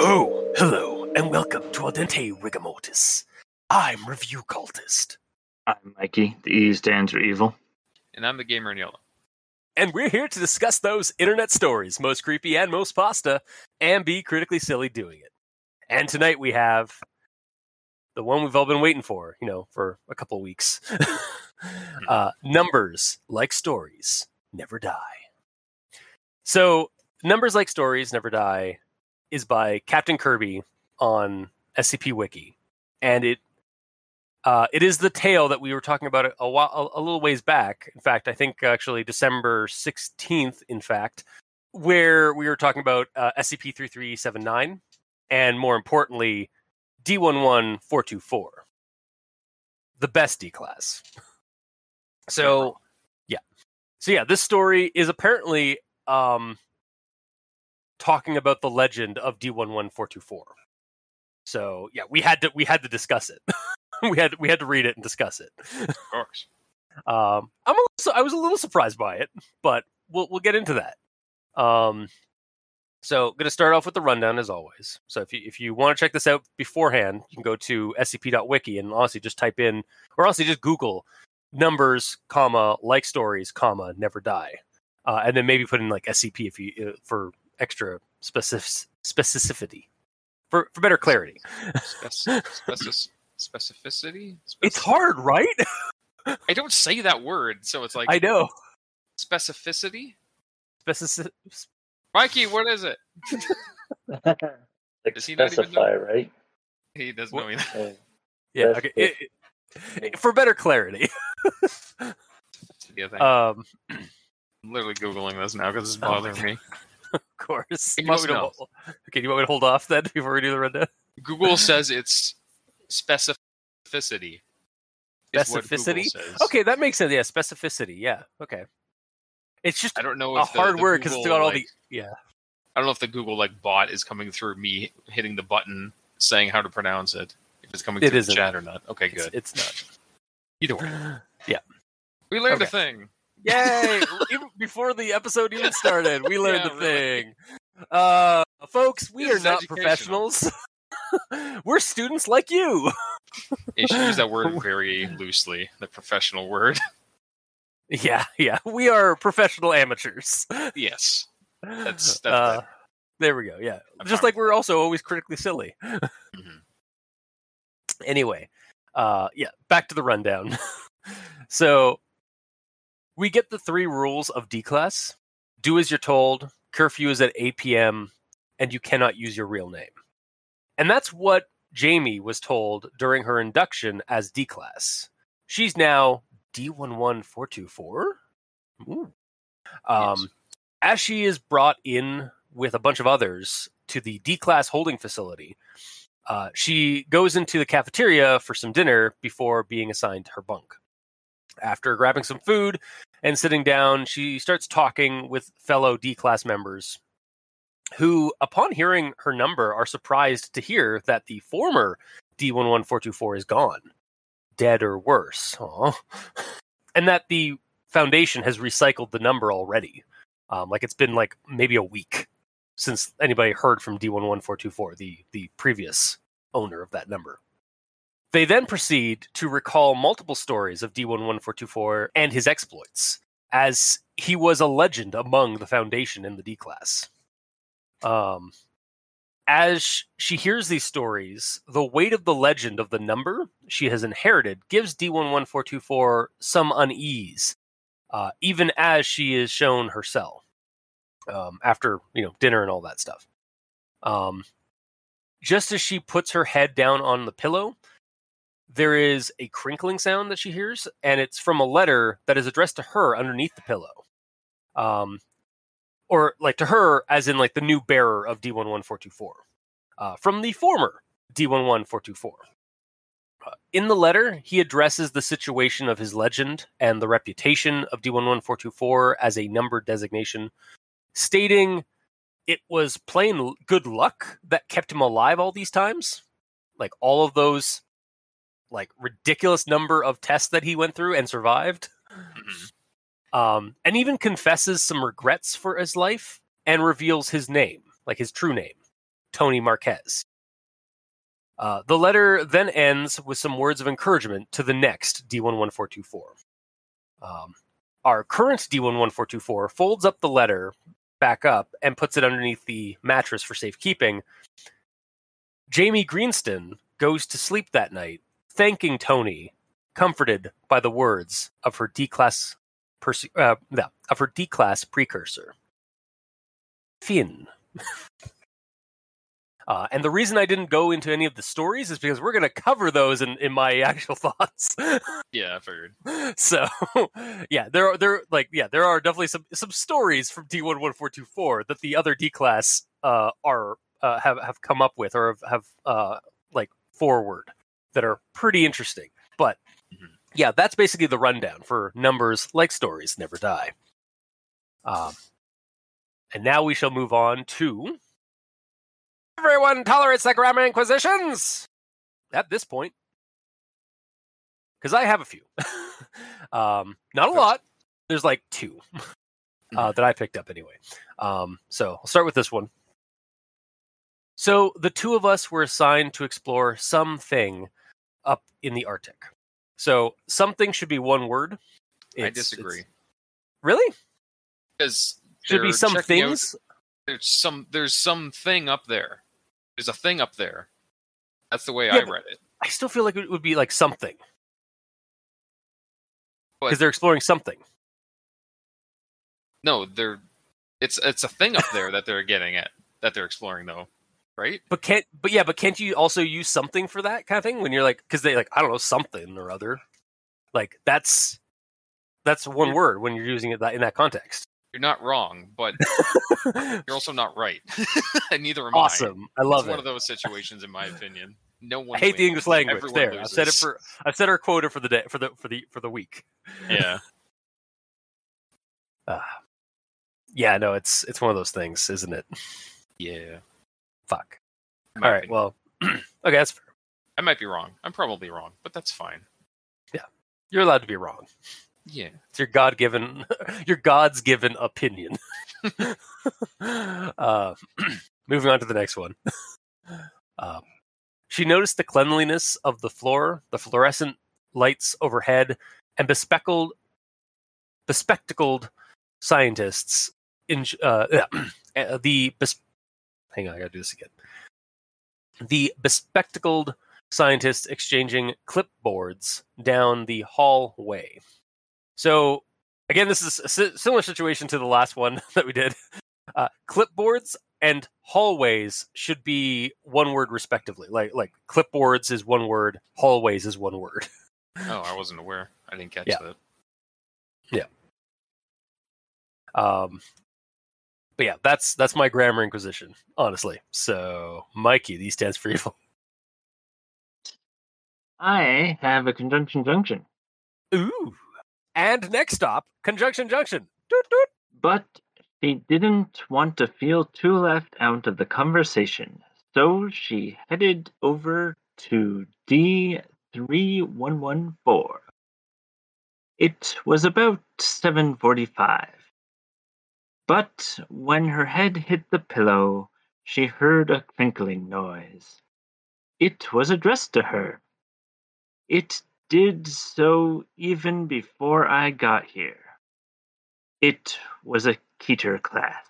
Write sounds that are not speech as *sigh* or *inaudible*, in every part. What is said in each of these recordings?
Oh, hello, and welcome to Aldente Rigamortis. I'm Review Cultist, I'm Mikey. The E stands for evil. And I'm the gamer in yellow. And we're here to discuss those internet stories, most creepy and most pasta, and be critically silly doing it. And tonight we have the one we've all been waiting for, you know, for a couple weeks. *laughs* uh, numbers like stories never die. So, numbers like stories never die is by Captain Kirby on SCP Wiki, and it uh, it is the tale that we were talking about a, while, a, a little ways back. In fact, I think actually December sixteenth. In fact, where we were talking about uh, SCP three three seven nine, and more importantly, D one one four two four, the best D class. So, yeah, so yeah, this story is apparently um, talking about the legend of D one one four two four. So yeah, we had to we had to discuss it. *laughs* *laughs* we had we had to read it and discuss it. Of course. *laughs* Um, I'm a little, I was a little surprised by it, but we'll we'll get into that. Um, so going to start off with the rundown as always. So if you if you want to check this out beforehand, you can go to scp.wiki and honestly just type in, or honestly just Google numbers, comma like stories, comma never die, uh, and then maybe put in like SCP if you uh, for extra specific specificity for for better clarity. Spec- specic- specificity? It's hard, right? *laughs* I don't say that word, so it's like I know. specificity. Specific, Mikey, what is it? like *laughs* Does he not even specify, right? He doesn't What- know either. Yeah. *laughs* yeah. Okay. It, it- for better clarity. Yeah, um, *clears throat* I'm literally googling this now because it's Oh bothering me. of course. It You want must me to know. hol- okay, you want me to hold off then before we do the rundown? Google says it's specificity. is what Google Specificity? Okay, that makes sense. Yeah, specificity. Yeah. Okay. It's just I don't know a the- hard the word because it's got all like- the yeah. I don't know if the Google like bot is coming through me hitting the button saying how to pronounce it. If it's coming It through isn't. the chat or not. Okay, It's, good. it's not. *laughs* Either way, Yeah. we learned a thing. Yay! *laughs* even before the episode even started, we learned Yeah, the really. thing. Uh, folks, we This are not professionals. *laughs* *laughs* We're students like you. You should use that word *laughs* very loosely, the professional word. Yeah, yeah. We are professional amateurs. yes. That's- that's uh, there we go. Yeah, I'm just like we're also always critically silly. Mhm. *laughs* Anyway, uh, yeah. Back to the rundown. so we get the three rules of D class: do as you're told, curfew is at 8 p.m., and you cannot use your real name. And that's what Jamie was told during her induction as D class. She's now D11424. Ooh. Um, Yes. As she is brought in with a bunch of others to the D class holding facility, uh, she goes into the cafeteria for some dinner before being assigned her bunk. After grabbing some food and sitting down, she starts talking with fellow D class members who, upon hearing her number, are surprised to hear that the former D11424 is gone, dead or worse. Aw. *laughs* And that the Foundation has recycled the number already. Um, like it's been like maybe a week since anybody heard from D11424, the, the previous owner of that number. They then proceed to recall multiple stories of D11424 and his exploits, as he was a legend among the Foundation in the D class. Um, as she hears these stories, the weight of the legend of the number she has inherited gives D11424 some unease, uh, even as she is shown her cell um, after you know dinner and all that stuff. Um, just as she puts her head down on the pillow, there is a crinkling sound that she hears, and it's from a letter that is addressed to her underneath the pillow. Um, or like to her, as in like the new bearer of D11424, uh, from the former D11424. Uh, in the letter, he addresses the situation of his legend and the reputation of D11424 as a number designation, stating, it was plain good luck that kept him alive all these times. Like all of those like ridiculous number of tests that he went through and survived. Mhm. Um, and even confesses some regrets for his life and reveals his name, like his true name, Tony Marquez. Uh, the letter then ends with some words of encouragement to the next D11424. Um, our current D11424 folds up the letter back up and puts it underneath the mattress for safekeeping. Jamie Greenston goes to sleep that night, thanking Tony, comforted by the words of her D class perse- uh, no, of her D class precursor, Finn. *laughs* Uh, and the reason I didn't go into any of the stories is because we're going to cover those in, in my *laughs* actual thoughts. *laughs* Yeah, I figured. so, yeah, there are there like yeah, there are definitely some some stories from D one one four two four that the other D class uh, are uh, have have come up with or have, have uh, like forward that are pretty interesting. Yeah, that's basically the rundown for numbers like stories never die. Um, and now we shall move on to everyone tolerates the grammar inquisitions at this point because I have a few. *laughs* um, not a lot. There's like two *laughs* uh, that I picked up anyway. Um, so I'll start with this one. So the two of us were assigned to explore something up in the Arctic. So something should be one word. I disagree. really? Because Should be some things. There's some. There's some thing up there. There's a thing up there. That's the way Yeah, I read it. I still feel like it would be like something because they're exploring something. No, they're. It's it's a thing up there that they're getting at. That they're exploring though, right? But can't but yeah, but can't you also use something for that kind of thing when you're like because they like I don't know something or other, like that's that's one word when you're using it that in that context. You're not wrong, but *laughs* you're also not right. *laughs* and neither am I. awesome, I love it. it's it. one of those situations, in my opinion. No one. I hate the. English language. Everyone There, I've said it for I've set our quota for the day for the for the for the week. Yeah. Uh, *sighs* yeah, no, it's it's one of those things, isn't it? Yeah. Fuck. my All right, opinion. well, *clears throat* okay, that's fair. I might be wrong. I'm probably wrong, but that's fine. Yeah, you're allowed to be wrong. Yeah. It's your God given, *laughs* your God's given opinion. *laughs* uh, *clears throat* moving on to the next one. *laughs* Um, she noticed the cleanliness of the floor, the fluorescent lights overhead, and bespectacled, bespectacled scientists in uh, uh, *clears throat* the. Bes- hang on, I gotta do this again. The bespectacled scientists exchanging clipboards down the hallway. So again, this is a similar situation to the last one *laughs* that we did. Uh, clipboards and hallways should be one word respectively. Like like clipboards is one word, hallways is one word. *laughs* Oh, I wasn't aware. I didn't catch Yeah. that. Yeah. Um, but yeah, that's that's my grammar inquisition, honestly. So Mikey, these stands for *laughs* evil. I have a conjunction junction, Ooh. And next stop, conjunction junction. Doot, doot. but she didn't want to feel too left out of the conversation, so she headed over to D3114. It was about 7:45. But when her head hit the pillow, she heard a crinkling noise. It was addressed to her. It did so even before I got here. It was a Keter class.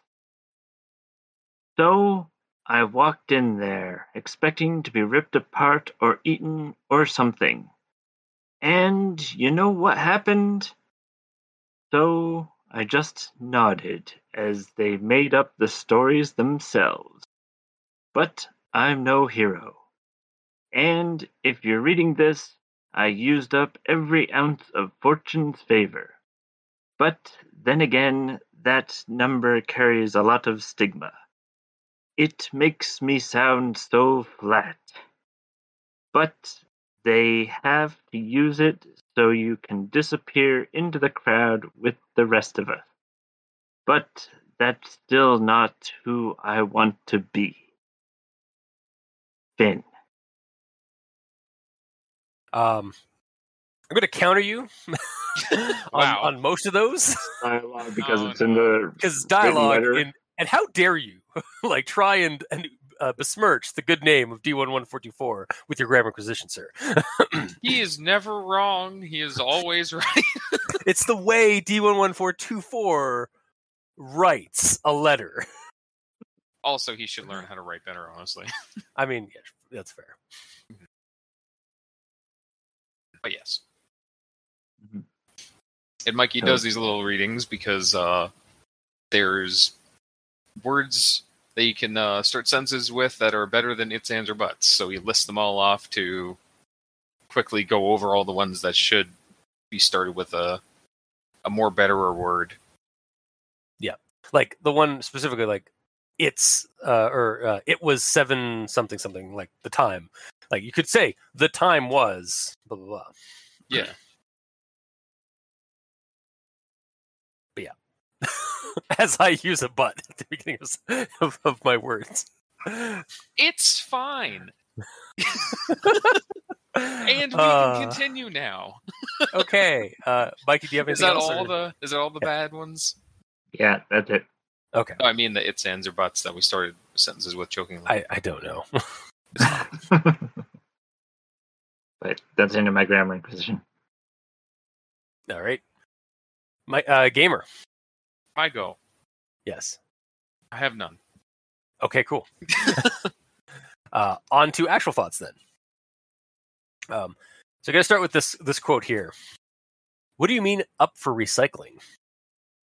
So I walked in there, expecting to be ripped apart or eaten or something. And you know what happened? So I just nodded as they made up the stories themselves. But I'm no hero. And if you're reading this, I used up every ounce of fortune's favor. But then again, that number carries a lot of stigma. It makes me sound so flat. But they have to use it so you can disappear into the crowd with the rest of us. But that's still not who I want to be. Finn. Um, I'm going to counter you *laughs* on, Wow. on most of those *laughs* Dialogue because Oh, it's in the because dialogue. letter. And, and how dare you *laughs* like try and, and uh, besmirch the good name of D11424 with your grammar acquisition, sir? *clears throat* He is never wrong. He is always *laughs* right. it's the way D11424 writes a letter. Also, he should learn how to write better. Honestly, *laughs* I mean, yeah, that's fair. but yes. Mhm. And Mikey So- does these little readings because uh, there's words that you can uh, start sentences with that are better than its, ands, or buts. So he list them all off to quickly go over all the ones that should be started with a a more betterer word. Yeah, like the one specifically, like it's uh, or uh, it was seven something something like the time. Like you could say the time was blah blah blah. Yeah. *clears throat* But yeah. *laughs* *laughs* As I use a but at the beginning of, of, of my words. It's fine. *laughs* And we Uh, can continue now. *laughs* okay, uh, Mikey, do you have Is that else? all or- the is that all the bad ones? Yeah, that's it. Okay, No, I mean the its, ands, or buts that we started sentences with jokingly. I, I don't know. but that's into my grammar inquisition. all right, my uh, gamer. I go. Yes. I have none. Okay, cool. *laughs* *laughs* uh, on to actual thoughts then. Um, so, I'm gonna start with this this quote here. What do you mean up for recycling?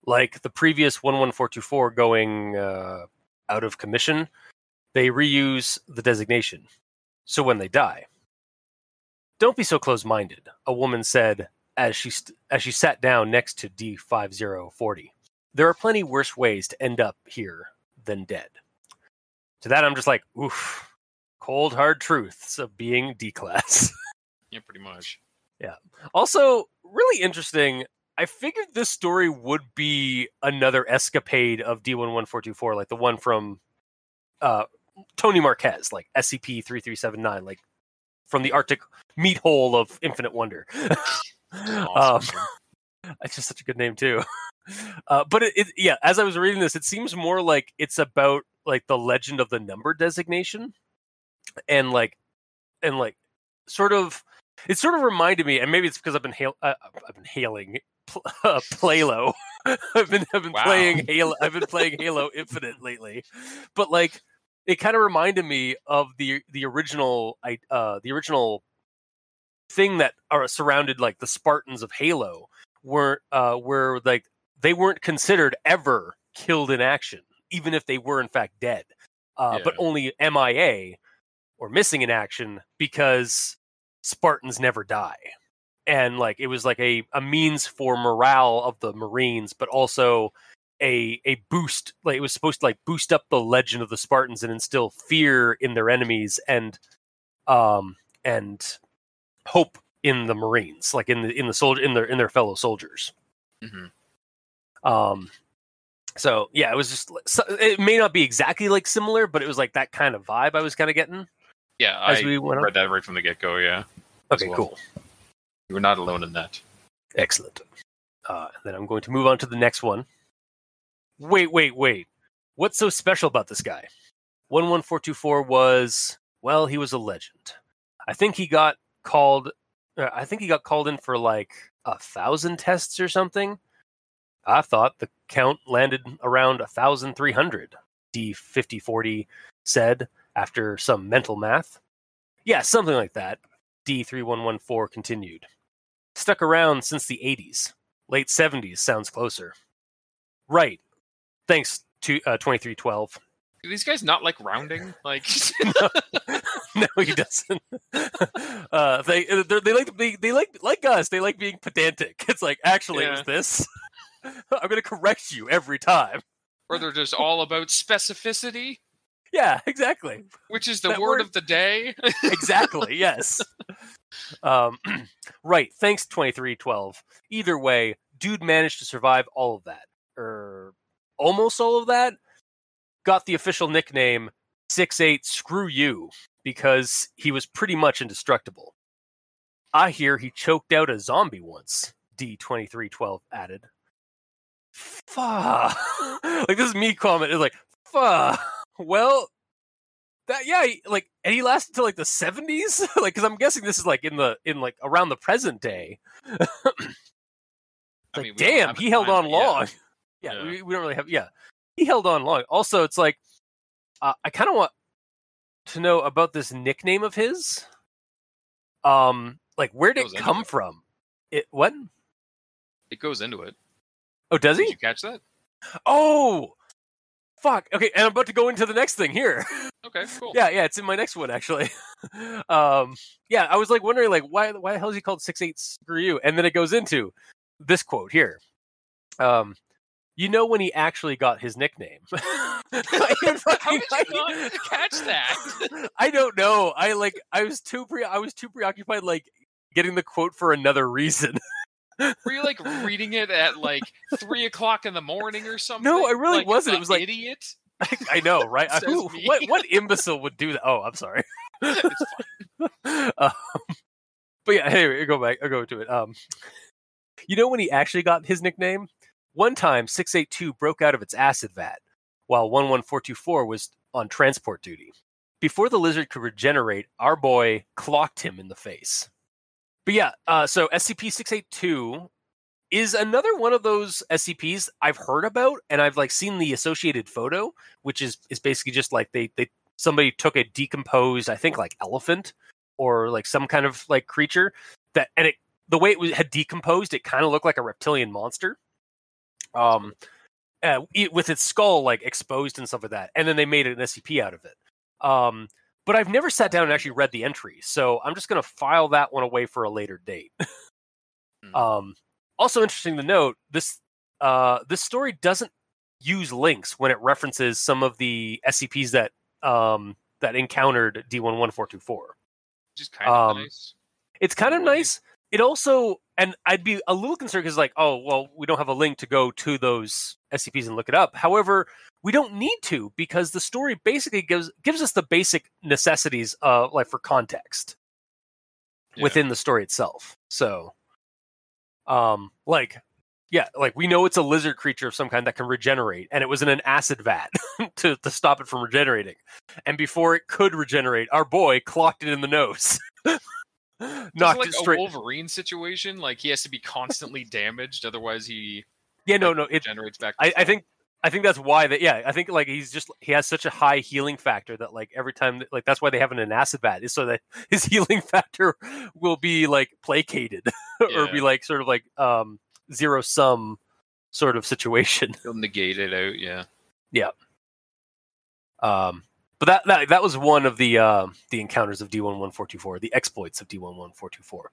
Like the previous one one four two four going uh, out of commission, they reuse the designation. So when they die, don't be so close minded. A woman said as she st- as she sat down next to D five zero forty. There are plenty worse ways to end up here than dead. To that, I'm just like, oof, cold hard truths of being D class. *laughs* Yeah, pretty much. Yeah. Also, really interesting. I figured this story would be another escapade of D11424, like the one from uh, Tony Marquez, like SCP 3379, like from the Arctic meat hole of Infinite Wonder. *laughs* um. *laughs* it's just such a good name too. *laughs* Uh, but it, it, yeah, as I was reading this, it seems more like it's about like the legend of the number designation, and like, and like, sort of, it sort of reminded me, and maybe it's because I've been hail, uh, I've been hailing *laughs* uh, Playlo. I've been I've been Wow. playing Halo. I've been playing Halo Infinite lately, but like, it kind of reminded me of the the original I uh the original thing that are surrounded like the Spartans of Halo were uh were like they weren't considered ever killed in action, even if they were in fact dead. Uh, but only MIA or missing in action because Spartans never die. And like it was like a, a means for morale of the Marines, but also a a boost like it was supposed to like boost up the legend of the Spartans and instill fear in their enemies and um and hope in the Marines, like in the in the soldier in their in their fellow soldiers. hmm Um, so yeah, it was just it may not be exactly like similar, but it was like that kind of vibe I was kind of getting Yeah, as I we went on. read that right from the get go. Yeah. Okay, well. cool, You were not alone in that. excellent. Uh, and then I'm going to move on to the next one. Wait, wait, wait! What's so special about this guy? One one four two four was well, he was a legend. I think he got called. Uh, I think he got called in for like a thousand tests or something. I thought the count landed around a thousand three hundred. D fifty forty said after some mental math. Yeah, something like that. D three one one four continued. Stuck around since the eighties. Late seventies sounds closer. Right. Thanks to uh, twenty three twelve. Do these guys not like rounding? Like, *laughs* *laughs* *laughs* no, he doesn't. uh, they they're- they like to be they like like us. They like being pedantic. It's like actually it was this. I'm going to correct you every time. or they're just all about specificity, Yeah, exactly, which is the word word- of the day. exactly. yes. Um, *clears throat* right. Thanks, twenty three twelve. Either way, dude managed to survive all of that. Or almost all of that, got the official nickname Six Eight Screw You because he was pretty much indestructible. I hear he choked out a zombie once. D2312 added. Fuck. *laughs* like this is me comment. It's like, fuck. Well, that yeah, he- like, and he lasted till like the seventies. *laughs* like, because I'm guessing this is like in the in like around the present day. Like, mean, damn, he held time, on but yeah. long. *laughs* Yeah, Yeah. We, we don't really have. Yeah, he held on long. Also, it's like uh, I kind of want to know about this nickname of his. Um, like where did Goes it come it. from? It what? It goes into it. Oh, does he? Did you catch that? Oh, fuck. Okay, and I'm about to go into the next thing here. *laughs* Okay, cool. yeah, yeah, it's in my next one actually. *laughs* um, yeah, I was like wondering like why why the hell is he called six eight screw you? And then it goes into this quote here. Um, you know when he actually got his nickname. *laughs* I *laughs* How did you not *laughs* catch that? I don't know. I like I was too pre I was too preoccupied like getting the quote for another reason. Were you like reading it at like three o'clock in the morning or something? No, I really Like wasn't. It was like- idiot. I know, right? Who, what what imbecile would do that? Oh, I'm sorry. It's um, but yeah, anyway, go back. I'll go to it. Um, you know when he actually got his nickname? One time, six eight two broke out of its acid vat, while one one four two four was on transport duty. Before the lizard could regenerate, our boy clocked him in the face. But yeah, uh, so SCP six eight two is another one of those SCPs I've heard about, and I've like seen the associated photo, which is is basically just like they they somebody took a decomposed, I think like elephant or like some kind of like creature that, and it the way it was, had decomposed, it kind of looked like a reptilian monster, um, uh, it- with its skull like exposed and stuff like that, and then they made an SCP out of it. Um, but I've never sat down and actually read the entry, so I'm just gonna file that one away for a later date. *laughs* Hmm. um, also interesting to note this uh, this story doesn't use links when it references some of the SCPs that um, that encountered D11424. Which is kind of Um, nice. It's kind of nice. It also, and I'd be a little concerned because, like, oh, well, we don't have a link to go to those SCPs and look it up. However, we don't need to because the story basically gives gives us the basic necessities, uh, like for context Yeah. within the story itself. So, um, like, yeah, like we know it's a lizard creature of some kind that can regenerate, and it was in an acid vat *laughs* to to stop it from regenerating. And before it could regenerate, our boy clocked it in the nose. *laughs* *gasps* Knocked like it a. Wolverine situation, like he has to be constantly damaged, otherwise he Yeah, no, like, no. It, generates back. I, I think I think that's why that yeah I think like he's just he has such a high healing factor that like every time like that's why they have an acid vat is so that *laughs* his healing factor will be like placated *laughs* or be like sort of like um zero sum sort of situation. he'll negate it out. Yeah. Yeah. Um, but that, that that was one of the uh, the encounters of D one one four two four, the exploits of D one one four two four.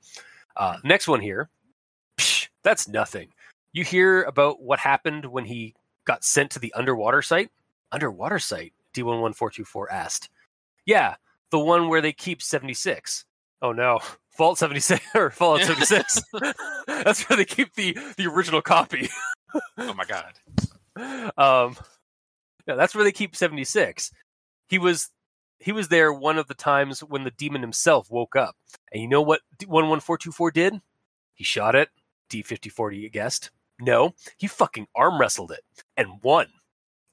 Uh, next one here, psh, that's nothing. You hear about what happened when he got sent to the underwater site? Underwater site? D one one four two four asked. Yeah, the one where they keep seventy six. Oh no, *laughs* Vault seventy six *laughs* or Fallout seventy six. *laughs* that's where they keep the the original copy. Oh my god. um yeah that's where they keep 76 he was he was there one of the times when the demon himself woke up. And you know what 11424 did? He shot it. D5040 you guessed. No he fucking arm wrestled it and won.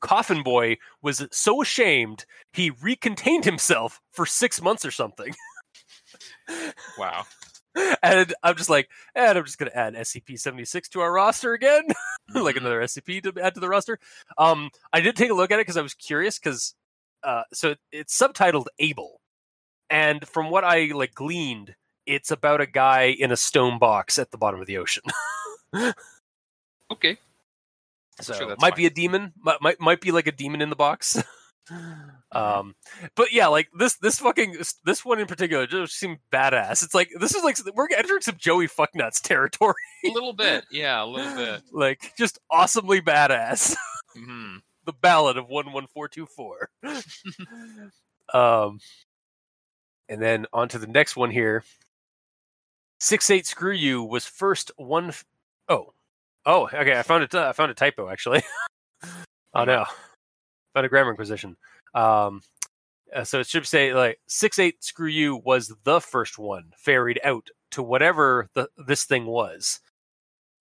Coffin boy was so ashamed he recontained himself for six months or something. *laughs* Wow. and i'm just like and i'm just gonna add scp-76 to our roster again. *laughs* Like Mhm. another SCP to add to the roster. Um, I did take a look at it because I was curious because uh, so it's subtitled Able, and from what I like gleaned, it's about a guy in a stone box at the bottom of the ocean. *laughs* Okay. so sure might fine. be a demon, might, might might be like a demon in the box. Mm-hmm. *laughs* um, but yeah, like this this fucking this one in particular just seemed badass. It's like this is like we're entering some Joey fucknuts territory, A little bit. *laughs* Yeah, a little bit. like just awesomely badass. hmm the ballad of 11424 *laughs* um and then on to the next one here six eight screw you was first one f- oh oh okay i found it i found a typo actually *laughs* Oh no, found a grammar inquisition. Um, uh, so it should say like six eight. Screw you was the first one ferried out to whatever the this thing was,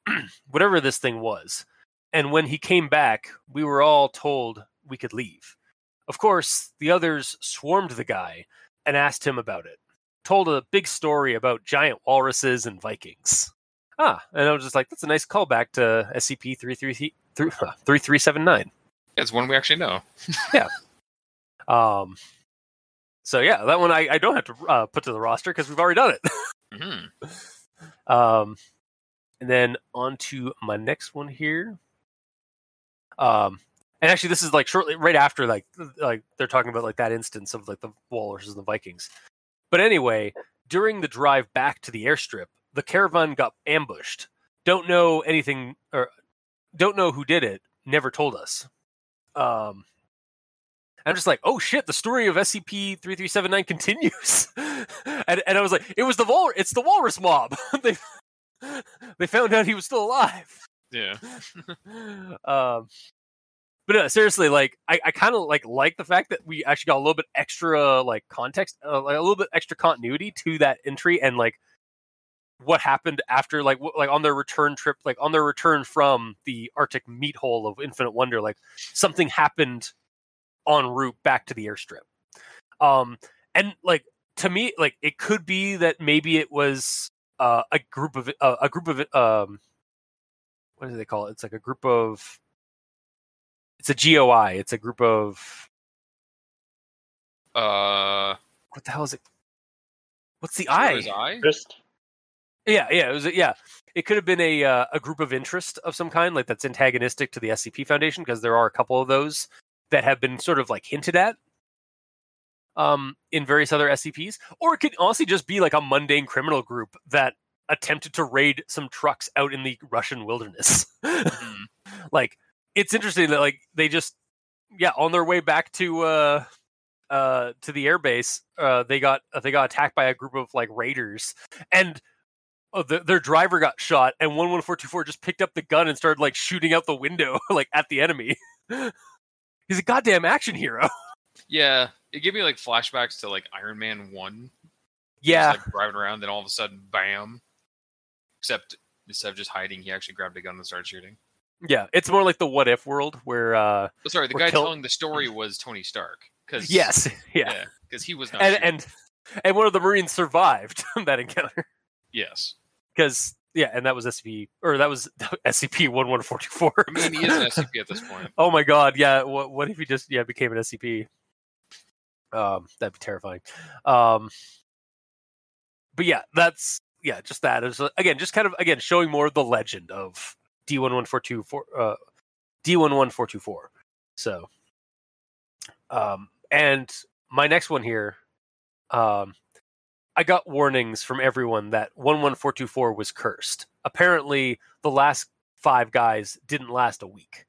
*clears throat* whatever this thing was. And when he came back, we were all told we could leave. Of course, the others swarmed the guy and asked him about it. Told a big story about giant walruses and Vikings. Ah, and I was just like, that's a nice callback to SCP 3379. It's one we actually know. *laughs* Yeah. Um, so yeah, that one I, I don't have to uh, put to the roster because we've already done it. *laughs* hmm um, and then on to my next one here. Um, and actually, this is like shortly right after like like they're talking about like that instance of like the walruses and the Vikings. But anyway, during the drive back to the airstrip, the caravan got ambushed. Don't know anything or don't know who did it. Never told us. Um, I'm just like, oh shit, the story of SCP three three seven nine continues, *laughs* and and I was like, it was the wal, it's the walrus mob. *laughs* they they found out he was still alive. Yeah. *laughs* um, but uh, seriously, like I, I kind of like like the fact that we actually got a little bit extra like context, uh, like a little bit extra continuity to that entry, and like what happened after, like what, like on their return trip, like on their return from the Arctic meat hole of Infinite Wonder, like something happened en route back to the airstrip. Um, and like to me, like it could be that maybe it was uh, a group of uh, a group of um, what do they call it? It's like a group of it's a GOI. It's a group of Uh, what the hell is it? What's the sure, I? his eye? Just Yeah, yeah, it was. Yeah, it could have been a uh, a group of interest of some kind, like that's antagonistic to the SCP Foundation, because there are a couple of those that have been sort of like hinted at um, in various other SCPs, or it could honestly just be like a mundane criminal group that attempted to raid some trucks out in the Russian wilderness. Mhm. *laughs* like it's interesting that like they just yeah on their way back to uh uh to the airbase uh they got uh, they got attacked by a group of like raiders and uh, the, their driver got shot and 11424 just picked up the gun and started like shooting out the window *laughs* like at the enemy *laughs* he's a goddamn action hero Yeah, it gave me like flashbacks to like Iron Man One. yeah Just, like driving around, then all of a sudden, bam! Except instead of just hiding, he actually grabbed a gun and started shooting. yeah it's more like the what if world where uh Oh, sorry, the guy kill- telling the story was Tony Stark. Cause, yes *laughs* yeah, yeah, because he was not. and and and one of the marines survived *laughs* that encounter yes, because yeah, and that was SCP or that was *laughs* SCP one one forty four. I mean he is an SCP at this point. oh my god, yeah. What what if he just yeah became an SCP? Um, that'd be terrifying. Um, but yeah, that's yeah, just that is again just kind of again showing more of the legend of D one one four two four uh D one one four two four. So, um, and my next one here, um, I got warnings from everyone that 11424 was cursed. Apparently, the last five guys didn't last a week.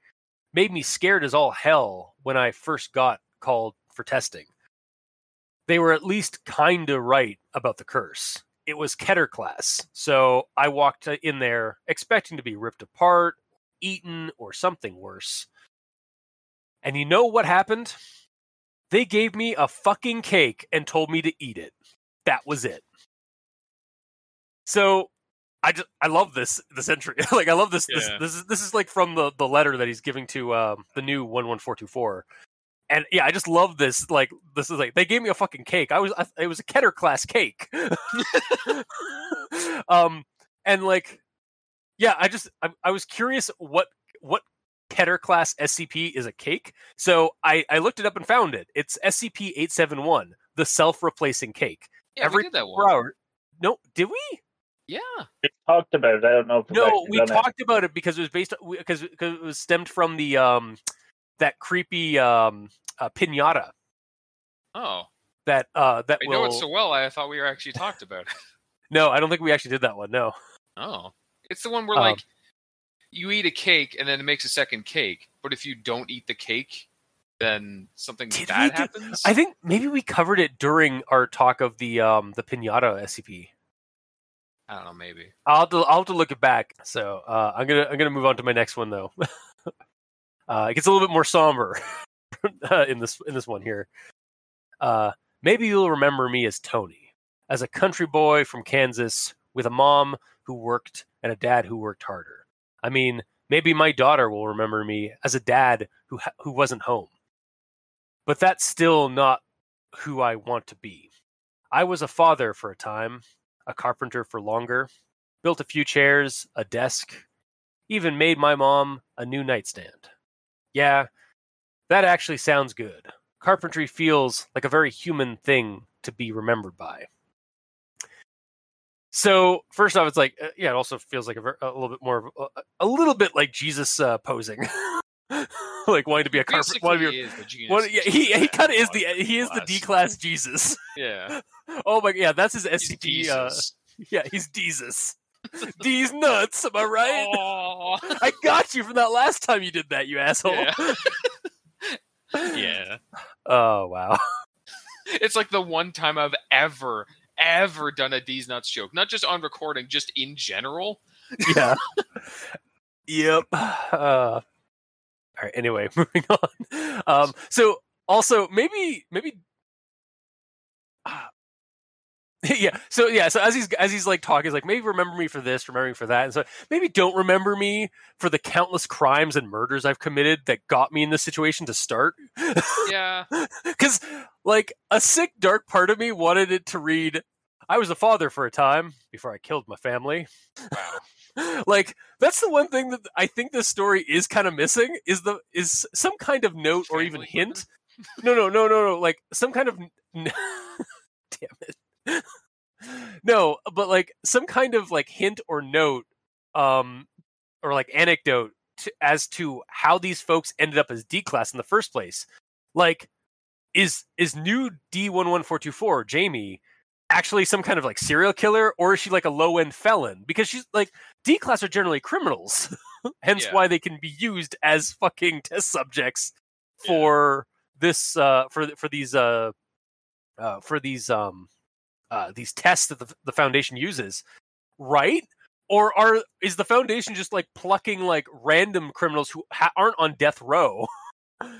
Made me scared as all hell when I first got called for testing. They were at least kind of right about the curse. It was Keter class, so I walked in there expecting to be ripped apart, eaten, or something worse. And you know what happened? They gave me a fucking cake and told me to eat it that was it. So I just I love this this entry. *laughs* like I love this this this is this is like from the the letter that he's giving to um the new 11424. And yeah, I just love this. Like this is like they gave me a fucking cake. I was I, it was a Keter class cake. *laughs* um and like yeah, I just I, I was curious what what Keter class SCP is a cake. So I I looked it up and found it. It's SCP 871, the self-replacing cake Yeah, every we did that one. hours. No, did we? Yeah, we talked about it. I don't know if No, we done it. talked about it because it was based because because it was stemmed from the um that creepy um uh, pinata Oh, that uh that I will know it so well. I thought we were actually talked about it. *laughs* no, I don't think we actually did that one. No, Oh, it's the one where Um, like you eat a cake and then it makes a second cake, but if you don't eat the cake, then something Did bad do- happens. I think maybe we covered it during our talk of the um the pinata SCP. I don't know. Maybe. I'll have to, I'll have to look it back. So uh, I'm gonna I'm gonna move on to my next one though. *laughs* Uh, it gets a little bit more somber *laughs* uh, in this in this one here. Uh, maybe you'll remember me as Tony, as a country boy from Kansas with a mom who worked and a dad who worked harder. I mean, maybe my daughter will remember me as a dad who ha- who wasn't home. But that's still not who I want to be. I was a father for a time, a carpenter for longer, built a few chairs, a desk, even made my mom a new nightstand. Yeah, that actually sounds good. Carpentry feels like a very human thing to be remembered by. So first off, it's like uh, yeah, it also feels like a, ver- a little bit more, of a, a little bit like Jesus uh, posing, *laughs* like wanting to be a carpenter. Basically, wanting to be he a- is the genius. yeah, he he *laughs* kind of is the he is the D class Jesus. Yeah, *laughs* Oh my yeah, that's his SCP. Uh, yeah, he's Jesus. *laughs* D's nuts. Am I right? I got you from that last time you did that, you asshole. Yeah. *laughs* yeah, Oh wow. *laughs* it's like the one time I've ever, ever done a D's nuts joke. Not just on recording, just in general. yeah. yep. *sighs* Uh, all right. Anyway, moving on. Um, so also maybe maybe. *laughs* yeah. So yeah. So as he's as he's like talking, he's like maybe remember me for this, remember me for that, and so maybe don't remember me for the countless crimes and murders I've committed that got me in this situation to start. Yeah, *laughs* Because, like, a sick, dark part of me wanted it to read, I was a father for a time before I killed my family. wow. *laughs* like, that's the one thing that I think this story is kind of missing is the is some kind of note or even hint. No, no, no, no, no. Like some kind of damn it. *laughs* no, but like some kind of like hint or note, um, or like anecdote to, as to how these folks ended up as D class in the first place. Like, is is new D one one four two four Jamie actually some kind of like serial killer, or is she like a low end felon? Because she's like D class are generally criminals, *laughs* hence Yeah. why they can be used as fucking test subjects Yeah. for this uh for for these uh uh for these um uh these tests that the, the foundation uses right? Or are is the foundation just like plucking like random criminals who ha- aren't on death row? *laughs*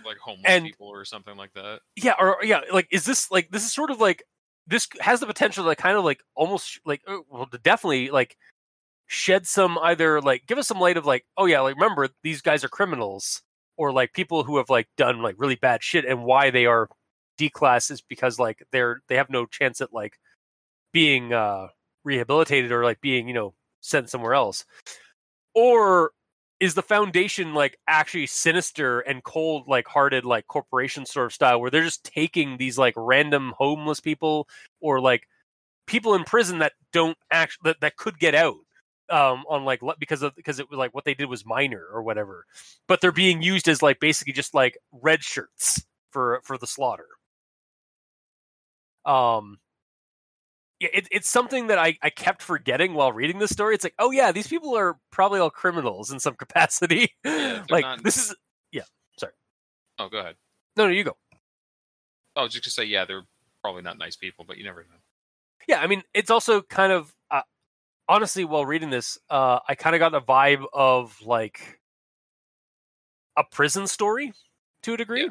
Like homeless And- people or something like that. yeah or yeah like is this like this is sort of like this has the potential to kind of like almost like uh, well definitely like shed some either like give us some light of like oh yeah like remember these guys are criminals. Or like people who have like done like really bad shit and why they are D class is because like they're they have no chance at like being uh rehabilitated or like being you know sent somewhere else. Or is the foundation like actually sinister and cold like hearted like corporation sort of style where they're just taking these like random homeless people or like people in prison that don't actually that, that could get out um on like because of because it was like what they did was minor or whatever. But they're being used as like basically just like red shirts for for the slaughter. Um it, it's something that I, I kept forgetting while reading this story. It's like, oh yeah, these people are probably all criminals in some *laughs* capacity. they're like not- this is yeah. Sorry. Oh, go ahead. no, no, you go. I was just gonna say, yeah, they're probably not nice people, but you never know. Yeah, I mean, it's also kind of uh, honestly, while reading this, uh, I kind of got a vibe of like a prison story to a degree. Yeah.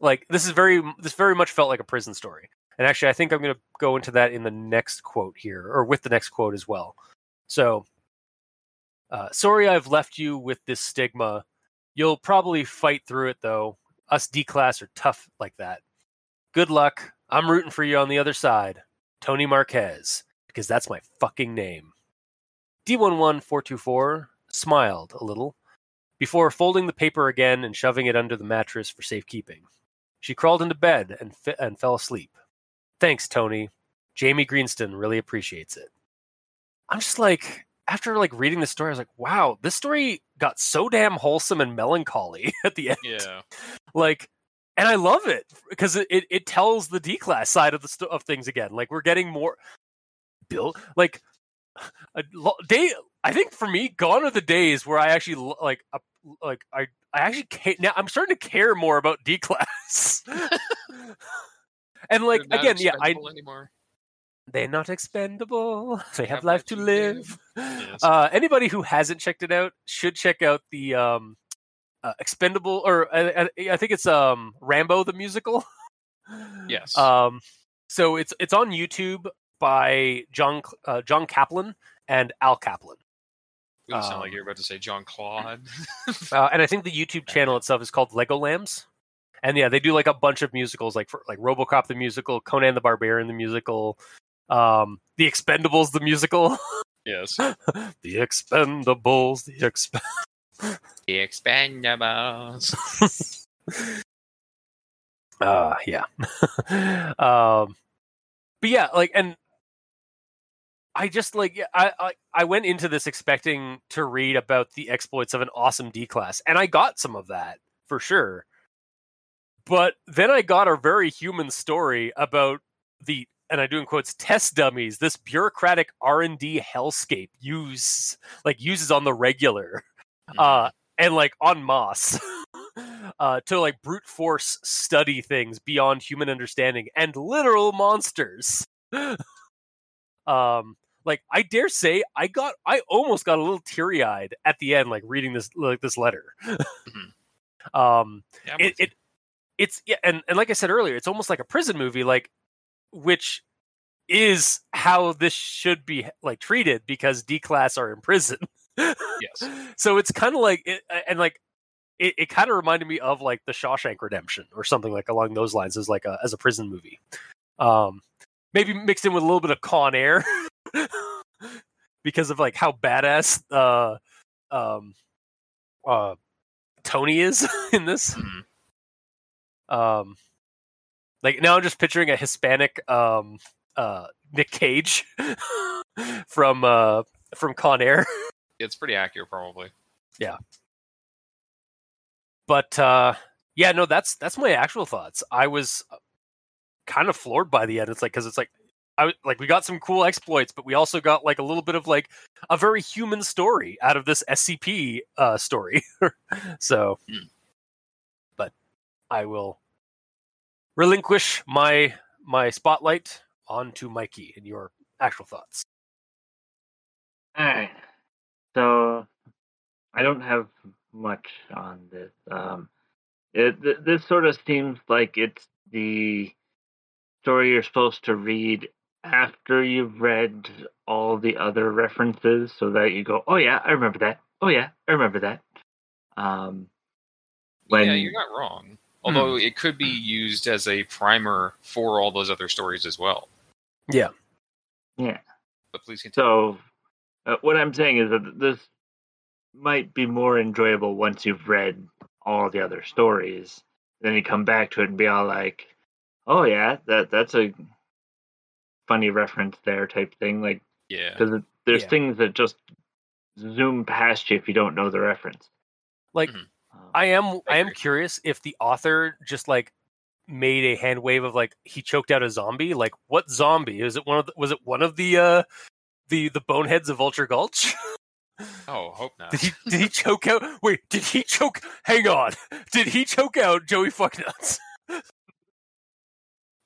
Like this is very this very much felt like a prison story. And actually, I think I'm going to go into that in the next quote here, or with the next quote as well. So, uh, sorry I've left you with this stigma. You'll probably fight through it, though. Us D class are tough like that. Good luck. I'm rooting for you on the other side. Tony Marquez, because that's my fucking name. D11424 smiled a little before folding the paper again and shoving it under the mattress for safekeeping. She crawled into bed and, fi- and fell asleep. Thanks, Tony. Jamie Greenston really appreciates it. I'm just like, after like reading the story, I was like, wow, this story got so damn wholesome and melancholy *laughs* at the end Yeah, like and i love it because it, it, it tells the d class side of the st- of things again like we're getting more bill like *sighs* a lo- day i think for me gone are the days where i actually like uh, like i i actually now i'm starting to care more about d class *laughs* *laughs* and like again yeah i anymore. they're not expendable *laughs* they have, have life to live Yes. *laughs* uh, anybody who hasn't checked it out should check out the um, uh, Expendable, or uh, I, I think it's um Rambo the musical. *laughs* Yes. Um, so it's it's on YouTube by John uh, John Kaplan and Al Kaplan. You sound like um, you're about to say Jean-Claude. Uh, and I think the YouTube channel itself is called Legolambs. And yeah, they do like a bunch of musicals, like for, like RoboCop the musical, Conan the Barbarian the musical, um, The Expendables the musical, yes. *laughs* The Expendables, The Exp. *laughs* The Expendables. *laughs* uh yeah. um, but yeah, like, and I just like yeah, I, I I went into this expecting to read about the exploits of an awesome D class, and I got some of that for sure. But then I got a very human story about the and I do in quotes test dummies. This bureaucratic R and D hellscape use like uses on the regular, uh, and like on Moss. *laughs* Uh, to like brute force study things beyond human understanding and literal monsters. *laughs* um, like I dare say, I got, I almost got a little teary eyed at the end, like reading this, like this letter. *laughs* um, Yeah, it, it it's yeah, and, and like I said earlier, it's almost like a prison movie, like which is how this should be like treated because D class are in prison. yes. *laughs* So it's kind of like it, and like it, it kind of reminded me of like the Shawshank Redemption or something like along those lines as like a as a prison movie. Um maybe mixed in with a little bit of Con Air *laughs* because of like how badass uh um uh Tony is *laughs* in this. Mhm. Um, like now I'm just picturing a Hispanic um uh Nick Cage *laughs* from uh from Con Air. *laughs* It's pretty accurate, probably. Yeah. But uh yeah, no, that's that's my actual thoughts. I was kind of floored by the end. It's like because it's like I like we got some cool exploits, but we also got like a little bit of like a very human story out of this SCP uh story. *laughs* so, Hmm. But I will relinquish my my spotlight onto Mikey and your actual thoughts. All right. So I don't have much on this. Um, it, th- this sort of seems like it's the story you're supposed to read after you've read all the other references, so that you go, "Oh yeah, I remember that. Oh yeah, I remember that." Um, when yeah, you're not wrong. Although it could be used as a primer for all those other stories as well. Yeah. yeah. But please continue. So, uh, what I'm saying is that this might be more enjoyable once you've read all the other stories. Then you come back to it and be all like, "Oh yeah, that that's a funny reference there," type thing. Like, yeah. because there's Yeah. things that just zoom past you if you don't know the reference. Like Mhm. I am I am curious if the author just like made a hand wave of like he choked out a zombie. Like what zombie? Is it one of the, was it one of the uh the the boneheads of Vulture Gulch? *laughs* Oh, hope not. did he did he *laughs* choke out wait, did he choke hang on. Did he choke out Joey Fucknuts? *laughs*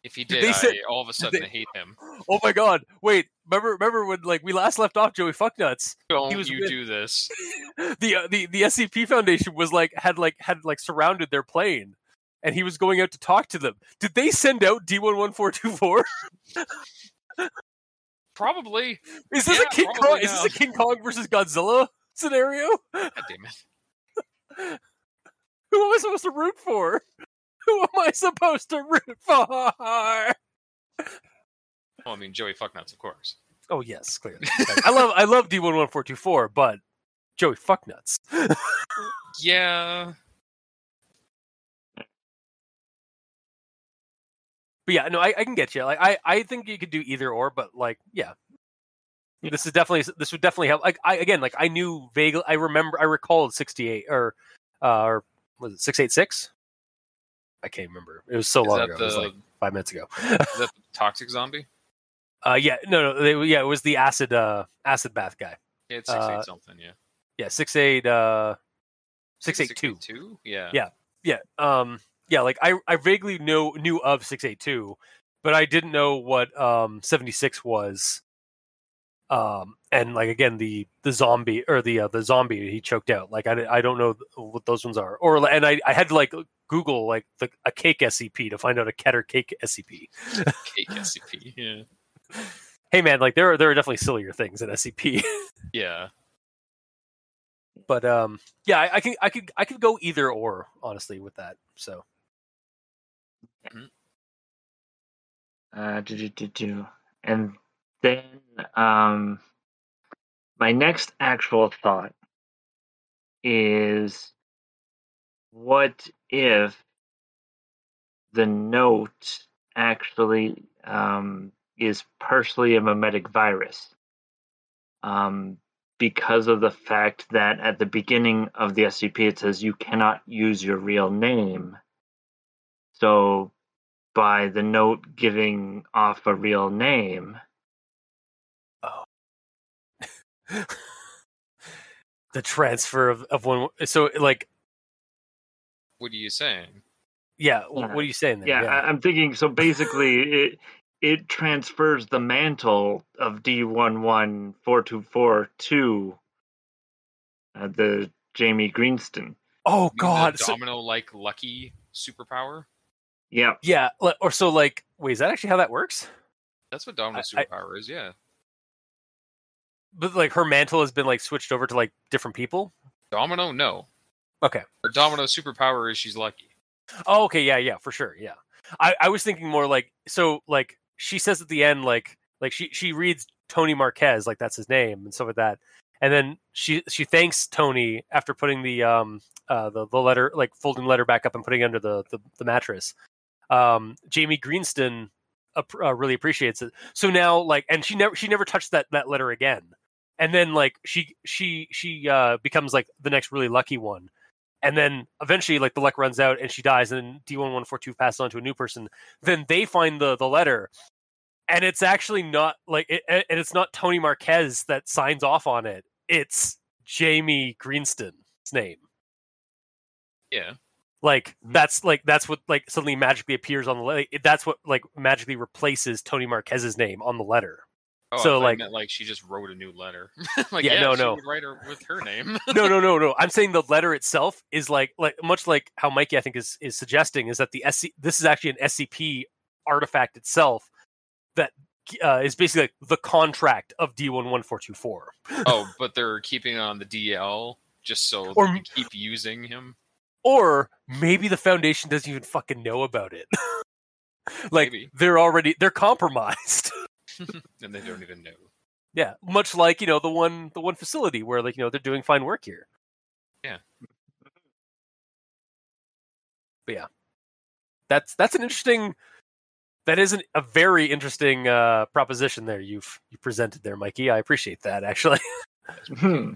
if he Did did, they say- I all of a sudden they- hate him. Oh my god. Wait, remember remember when like we last left off Joey Fucknuts? Don't was you with- do this? *laughs* the uh, the the SCP Foundation was like had like had like surrounded their plane, and he was going out to talk to them. Did they send out D one one four two four? Probably. Is this Yeah, a King Kong? Is this a King Kong versus Godzilla scenario? God damn it. *laughs* Who am I supposed to root for? *laughs* Who am I supposed to root for? Well, I mean, Joey Fucknuts, of course. Oh yes, clearly. I love I love D one one four two four, but Joey Fucknuts. *laughs* Yeah. But yeah, no, I, I can get you. Like, I, I think you could do either or, but like, yeah, this is definitely this would definitely help. Like, I again, like, I knew vaguely, I remember, I recalled sixty eight or, uh, or was it six eight six? I can't remember. It was so Is long ago. It was like five minutes ago. is that *laughs* the toxic zombie? uh, yeah, no, no, they, yeah, it was the acid, uh, acid bath guy. Yeah, it's six Uh, eight something. Yeah. Yeah, six eight, uh, six eight two. 682? Yeah. Yeah. Yeah, um, yeah, like I, I vaguely know knew of six eight two, but I didn't know what um seventy six was um, and like again the the zombie or the uh, the zombie he choked out. Like I, I don't know what those ones are. Or and I, I had to like Google like the, a cake SCP to find out a Keter cake SCP. Cake SCP. Yeah. *laughs* hey man, like there are there are definitely sillier things in SCP. *laughs* Yeah. but um yeah I, I can i could i could go either or honestly with that so Uh, do, do, do, do. And then um, my next actual thought is what if the note actually um, is partially a memetic virus? Um, because of the fact that at the beginning of the SCP it says you cannot use your real name. So by the note giving off a real name, Oh. *laughs* the transfer of, of one so like What are you saying? yeah, Yeah. what are you saying there? yeah, I, I'm thinking so basically it it transfers the mantle of D11424 to uh, the Jamie Greenston. oh You the god domino like lucky superpower. Yeah, yeah or so like wait is that actually how that works That's what domino I- I- superpower is. Yeah. but like her mantle has been like switched over to like different people Domino, no. Okay Her domino superpower is she's lucky. Oh, okay, yeah, yeah, for sure, yeah. I, I was thinking more like so, like she says at the end, like like she she reads Tony Marquez, like that's his name and stuff like that, and then she she thanks Tony after putting the um uh the, the letter like folding the letter back up and putting it under the the, the mattress. Um, Jamie Greenston uh, really appreciates it. So now, like, and she never she never touched that that letter again. And then like she she she uh becomes like the next really lucky one and then eventually like the luck runs out and she dies and d1142 passes on to a new person then they find the the letter and it's actually not like it, and it's not tony marquez that signs off on it it's jamie greenston's name Yeah. like Mhm. that's like that's what like suddenly magically appears on the letter that's what like magically replaces tony marquez's name on the letter Oh, So, like- meant, like she just wrote a new letter. *laughs* like Yeah, yeah, no, she no. would write her with her name. *laughs* no, no, no, no. I'm saying the letter *laughs* itself is like like much like how Mikey I think is is suggesting is that the SC this is actually an SCP artifact itself that uh, is basically like the contract of D11424. oh, but they're keeping on the DL just so Or they can keep using him. Or maybe the Foundation doesn't even fucking know about it. like Maybe. they're already they're compromised. *laughs* and they don't even know. yeah, much like you know the one the one facility where like you know they're doing fine work here. Yeah. But yeah, that's that's an interesting. That is an, a very interesting uh, proposition there you've you presented there, Mikey. I appreciate that actually, *laughs* Hmm.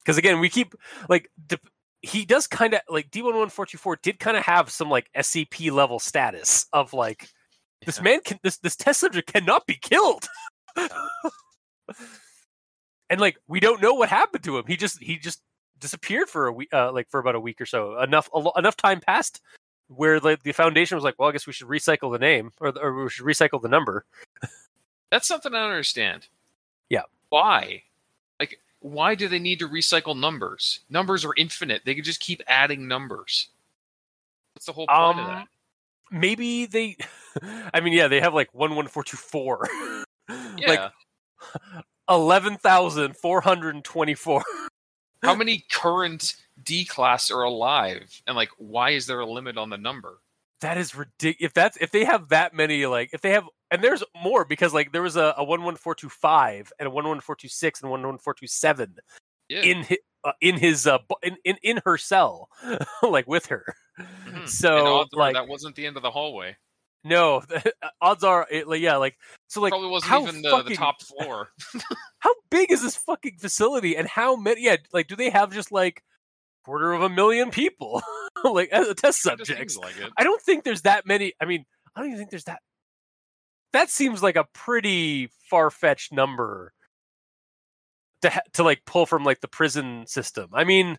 because again, we keep like dep he does kind of like D one one four two four did kind of have some like SCP level status of like this man can this this test subject cannot be killed. *laughs* and like we don't know what happened to him. He just he just disappeared for a week, uh, like for about a week or so. Enough a lo- enough time passed where like the foundation was like, well, I guess we should recycle the name or, or we should recycle the number. That's something I don't understand. Yeah. Why? Like, why do they need to recycle numbers? Numbers are infinite. They could just keep adding numbers. What's the whole point of Um, that? Maybe they. *laughs* I mean, yeah, they have like one one four two four. *laughs* Yeah. Like eleven thousand four hundred and twenty four. How *laughs* many current D class are alive? And like, why is there a limit on the number? That is ridiculous. If that's if they have that many, like if they have, and there's more because like there was a, a one one four two five and a one one four two six and one one four two seven Yeah. in his, uh, in his uh in, in in her cell, like with her. Mhm. *laughs* So like that wasn't the end of the hallway. no, *laughs* odds are it, like, yeah, like so like Probably wasn't how even the, fucking- the top floor. *laughs* how big is this fucking facility and how many? Yeah, like do they have just like quarter of a million people like as a test subjects? like. I don't think there's that many. I mean, I don't even think there's that. That seems like a pretty far fetched number to ha- to like pull from like the prison system. I mean,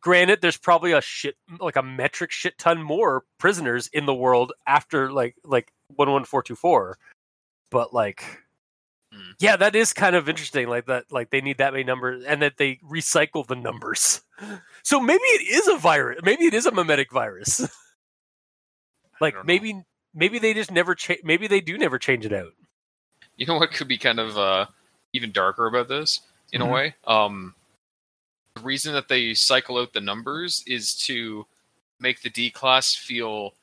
granted, there's probably a shit like a metric shit ton more prisoners in the world after like like one one four two four, but like Yeah, that is kind of interesting. Like that, like they need that many numbers, and that they recycle the numbers. *laughs* So maybe it is a virus. Maybe it is a memetic virus. *laughs* like maybe maybe they just never change. Maybe they do never change it out. You know what could be kind of uh, even darker about this in Mhm. a way? Um, the reason that they cycle out the numbers is to make the D class feel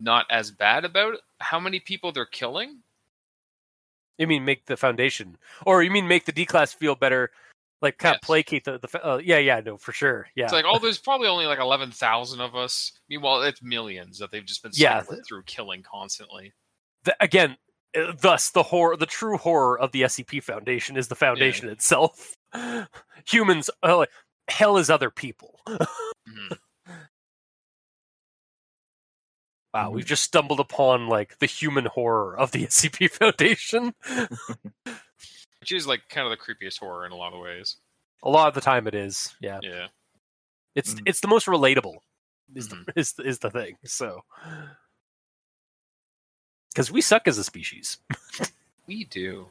not as bad about how many people they're killing. You mean make the foundation, or you mean make the D class feel better? Like kind of placate the, the uh, yeah yeah no for sure yeah It's like, oh, there's probably only like 11,000 of us. Meanwhile, it's millions that they've just been Yeah. through killing constantly. the, again, uh, thus the horror, the true horror of the SCP Foundation is the foundation itself. *laughs* Humans, uh, hell is other people. Mhm. Wow, we've just stumbled upon like the human horror of the *laughs* SCP Foundation. *laughs* Which is like kind of the creepiest horror in a lot of ways. A lot of the time, it is. Yeah, Yeah. it's Mhm. it's the most relatable. Is Mhm. the is the- is the thing. So, because we suck as a species. We do.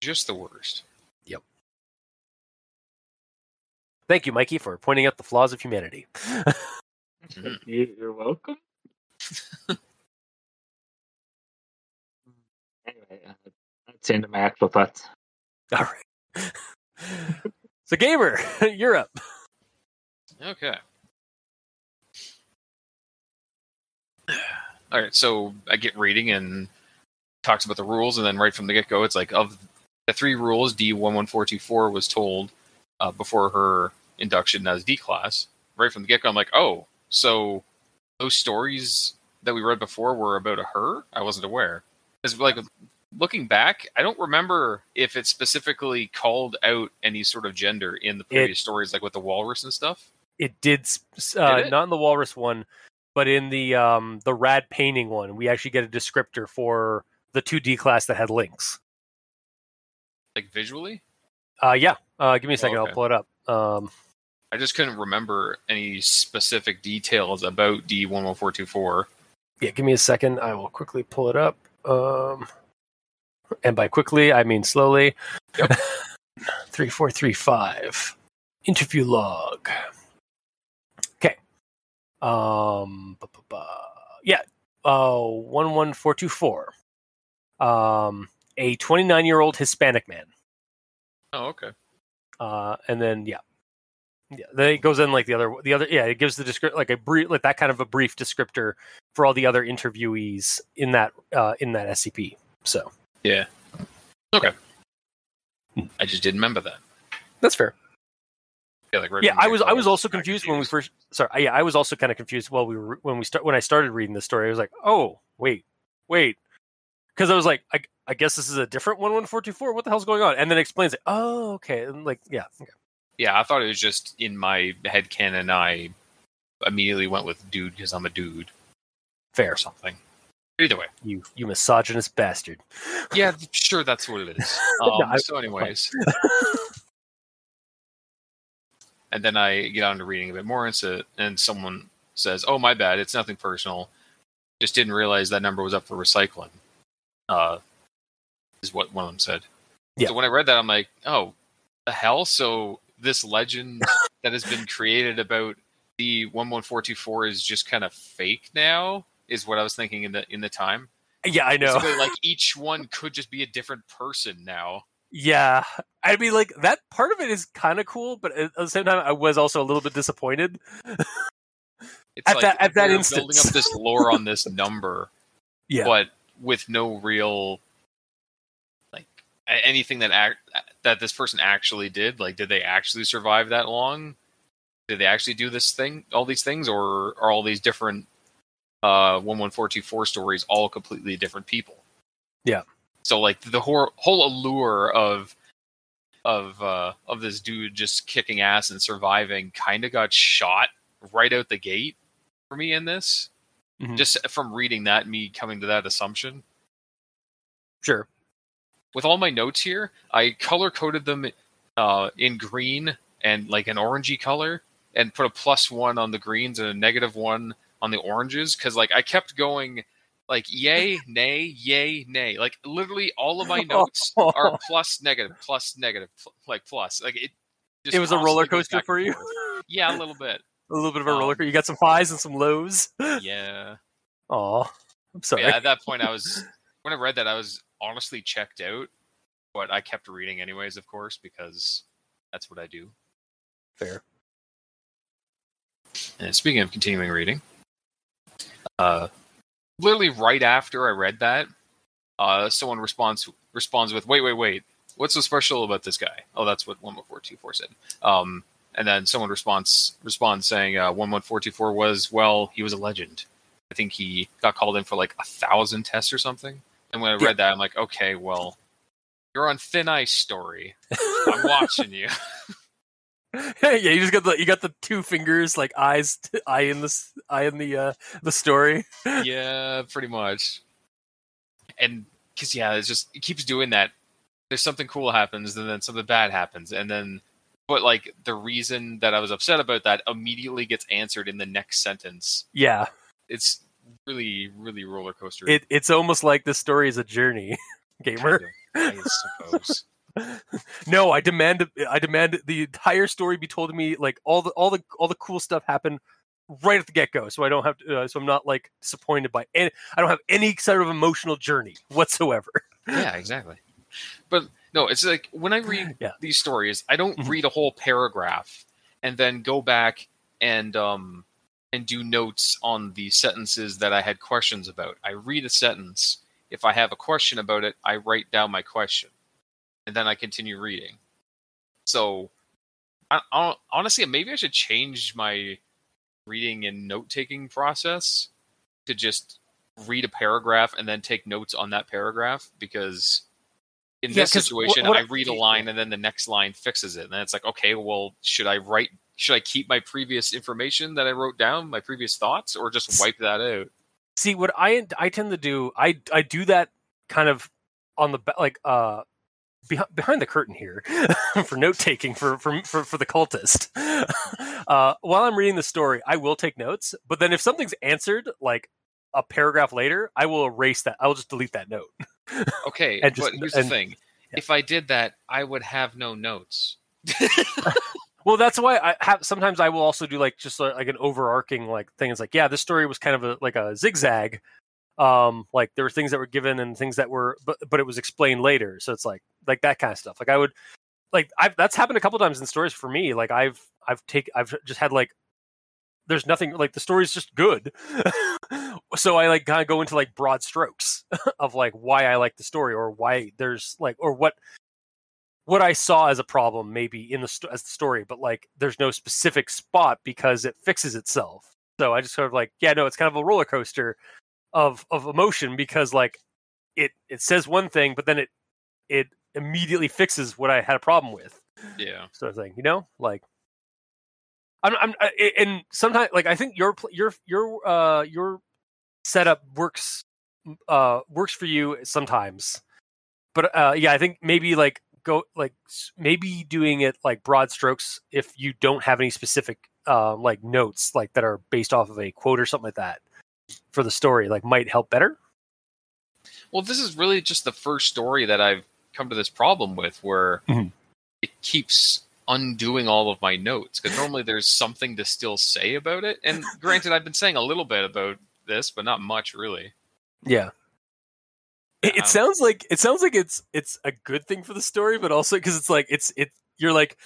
Just the worst. Thank you, Mikey, for pointing out the flaws of humanity. *laughs* You- You're welcome. *laughs* anyway, uh, that's the end of my actual thoughts. All right. *laughs* so, gamer, you're up. Okay. *sighs* All right, so I get reading and talks about the rules, and then right from the get go, it's like of the three rules D one one four two four was told uh, before her induction as D class. Right from the get go, I'm like, oh, so those stories that we read before were about a her. I wasn't aware. Because like looking back, I don't remember if it specifically called out any sort of gender in the previous stories, like with the walrus and stuff. It did, uh, Did it? not in the walrus one, but in the um, the rad painting one, we actually get a descriptor for the two D class that had links. Like visually, Uh, yeah. Uh, give me a Oh, second. okay. I'll pull it up. Um, I just couldn't remember any specific details about D one one four two four. yeah, give me a second. I will quickly pull it up. Um, and by quickly, I mean slowly. Yep. *laughs* three four three five. Interview log. Okay. Um. Yeah. Uh. One one four two four. Um. A twenty nine year old Hispanic man. Oh, okay. Uh. And then yeah. Yeah, then it goes in like the other, the other, yeah. It gives the descript like a brief, like that kind of a brief descriptor for all the other interviewees in that uh, in that SCP. So yeah, okay. I just didn't remember that. that's fair. Yeah, like Yeah, I was I was also confused when we first. Sorry, yeah, I was also kind of confused while we were when we start when I started reading the story. I was like, oh wait, wait, because I was like, I, I guess this is a different one one four two four. What the hell's going on? And then explains it. Oh, okay, and like yeah, okay. Yeah, I thought it was just in my head canon. I immediately went with dude because I'm a dude fair. or something. Either way, You you misogynist bastard. yeah, sure, that's what it is. *laughs* Um, No, so, anyways, *laughs* and then I get on to reading a bit more into it, and someone says, "Oh, my bad. It's nothing personal. Just didn't realize that number was up for recycling." Uh, is what one of them said. Yeah. So when I read that, I'm like, "Oh, the hell!" So this legend *laughs* that has been created about the one one four two four is just kind of fake now. Is what I was thinking in the in the time. yeah, I know. Basically, like *laughs* each one could just be a different person now. Yeah, I mean, like that part of it is kind of cool, but at the same time, I was also a little bit disappointed. It's At like that- at that instance. building up this lore on this number, *laughs* Yeah, but with no real anything that act that this person actually did. Like, did they actually survive that long? Did they actually do this thing, all these things, or are all these different uh one one four two four stories all completely different people? Yeah. So like the whole whole allure of of uh of this dude just kicking ass and surviving kind of got shot right out the gate for me in this Mhm. just from reading that me coming to that assumption sure. With all my notes here i color coded them uh, in green and like an orangey color and put a plus one on the greens and a negative one on the oranges because like i kept going like yay, nay, yay, nay. Like literally all of my *laughs* notes are plus negative, plus negative, pl- like plus. Like it. just it was a roller coaster for you. Yeah, a little bit. *laughs* a little bit of a Um, roller coaster. You got some highs and some lows. *laughs* Yeah. Oh, I'm sorry. yeah, at that point, I was when I read that, I was honestly checked out. But I kept reading anyways, of course, because that's what I do. Fair. And speaking of continuing reading, uh, literally right after I read that, uh, someone responds responds with, "Wait, wait, wait! What's so special about this guy?" Oh, that's what one one four two four said. Um, and then someone responds responds saying, uh, "One one four two four was well, he was a legend. I think he got called in for like a thousand tests or something." And when I Yeah. read that, I'm like, "Okay, well, you're on thin ice, story. *laughs* I'm watching you." *laughs* yeah, you just got the you got the two fingers like eyes eye in this eye in the uh the story. *laughs* yeah, pretty much. And because yeah, it's just it keeps doing that. There's something cool happens, and then something bad happens, and then but like the reason that I was upset about that immediately gets answered in the next sentence. Yeah, It's really, really roller coaster. it it's almost like this story is a journey, *laughs* gamer. kind of, I suppose. *laughs* no, I demand I demand the entire story be told to me like all the all the all the cool stuff happen right at the get go, so I don't have to. Uh, so I'm not like disappointed by any. I don't have any sort of emotional journey whatsoever. yeah, exactly. But no, it's like when I read Yeah. these stories, I don't Mhm. read a whole paragraph and then go back and um and do notes on the sentences that I had questions about. I read a sentence. If I have a question about it, I write down my question, and then I continue reading. So, I, I, honestly, maybe I should change my reading and note taking process to just read a paragraph and then take notes on that paragraph because in Yeah, this situation what- what I I- read a line and then the next line fixes it and then it's like okay well should I write should I keep my previous information that I wrote down my previous thoughts or just wipe that out See what I I tend to do. I I do that kind of on the like uh behind, behind the curtain here *laughs* for note taking for, for for for the cultist. *laughs* uh, while I'm reading the story, I will take notes. But then if something's answered like a paragraph later, I will erase that. I will just delete that note. okay *laughs* And just- but here's and- the thing yeah. if I did that I would have no notes Well, that's why I have. Sometimes I will also do like just uh, like an overarching like thing. It's like, yeah, this story was kind of a, like a zigzag. Um, like there were things that were given and things that were, but but it was explained later. So it's like like that kind of stuff. Like I would, like I've that's happened a couple times in stories for me. Like I've I've take I've just had like there's nothing like the story's just good. *laughs* so I like kind of go into like broad strokes *laughs* of like why I like the story or why there's like or what what I saw as a problem maybe in the sto- as the story, but like there's no specific spot because it fixes itself. So I just sort of like, yeah, no, it's kind of a roller coaster of of emotion because like it it says one thing, but then it it immediately fixes what I had a problem with, yeah sort of thing. You know, like I'm I'm I- and sometimes like I think your your your uh your setup works uh works for you sometimes, but uh yeah, I think maybe like go like maybe doing it like broad strokes if you don't have any specific uh, like notes like that are based off of a quote or something like that for the story like might help better Well, this is really just the first story that I've come to this problem with where Mhm. it keeps undoing all of my notes because normally there's something to still say about it. And granted, I've been saying a little bit about this, but not much really. yeah it, it Um, sounds like it sounds like it's it's a good thing for the story but also because it's like it's it you're like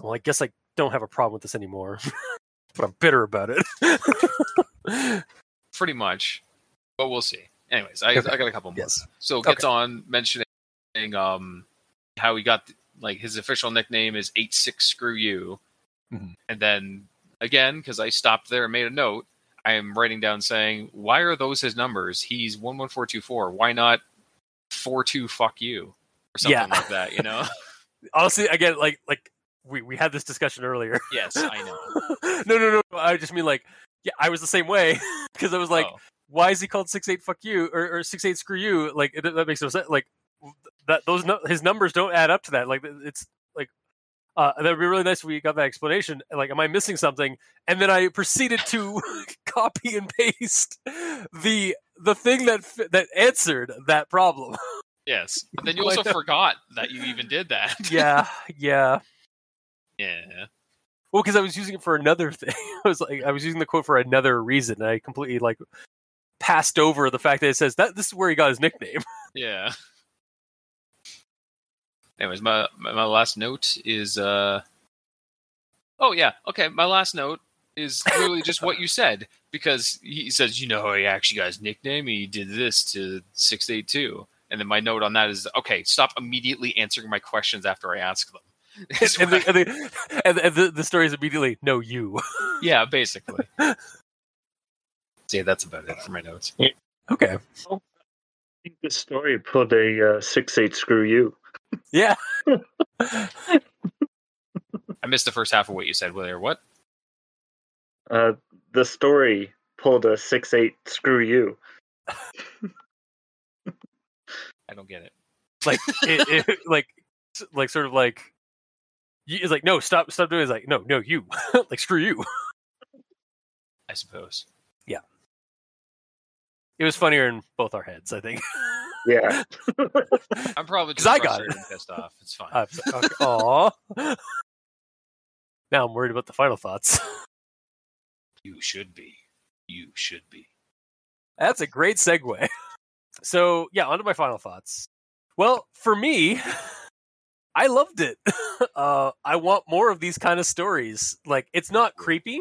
well i guess i don't have a problem with this anymore *laughs* but i'm bitter about it *laughs* Pretty much. But we'll see. Anyways, I, Okay. I got a couple more. yes So gets Okay. on mentioning um how he got like his official nickname is eight six screw you, Mhm. and then again because I stopped there and made a note, I am writing down saying why are those his numbers? He's one one four two four. Why not four two fuck you or something Yeah. like that? You know? *laughs* honestly again like like we we had this discussion earlier yes, I know. *laughs* no no no i just mean like yeah i was the same way *laughs* because i was like Oh, why is he called six eight fuck you or, or six eight screw you? Like it, that makes no sense. Like that those his numbers don't add up to that. Like it's Uh, that would be really nice if we got that explanation. Like, am I missing something? And then I proceeded to *laughs* copy and paste the the thing that that answered that problem. *laughs* Yes. But then you also forgot that you even did that. *laughs* yeah, yeah. yeah. Well, because I was using it for another thing. I was like, I was using the quote for another reason. And I completely like passed over the fact that it says that this is where he got his nickname. Yeah. Anyways, my my my last note is uh Oh yeah, okay, my last note is literally just what you *laughs* said because he says, you know, how he actually got his nickname. He did this to six eight two, and then my note on that is, okay, stop immediately answering my questions after I ask them. *laughs* And, the, and, the, and, and the, the story is immediately no you. *laughs* Yeah, basically. See, that's about it for my notes. okay. I think this story pulled a uh, six eight screw you. Yeah. *laughs* I missed the first half of what you said. Whether what? Uh, the story pulled a six eight screw you. I don't get it. like it, it, *laughs* like like sort of like y- it's like no stop stop doing it. it's like no no you *laughs* like screw you I suppose. Yeah. It was funnier in both our heads i think Yeah. I'm probably *laughs* because I got frustrated and pissed off. It's fine. I'm okay. Aw. *laughs* now i'm worried about the final thoughts *laughs* you should be. You should be. that's a great segue so yeah on to my final thoughts well for me i loved it uh i want more of these kind of stories like it's not creepy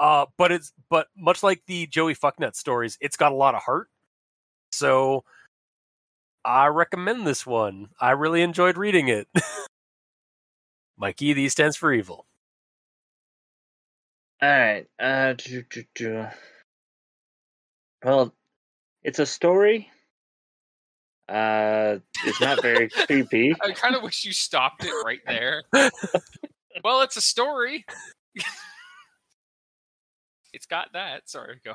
uh but it's but much like the joey fucknut stories it's got a lot of heart so i recommend this one i really enjoyed reading it *laughs* mikey the stands for evil All right. Uh, do, do, do. Well, it's a story. Uh, it's not very *laughs* creepy. I kind of wish you stopped it right there. *laughs* well, it's a story. it's got that. Sorry, go.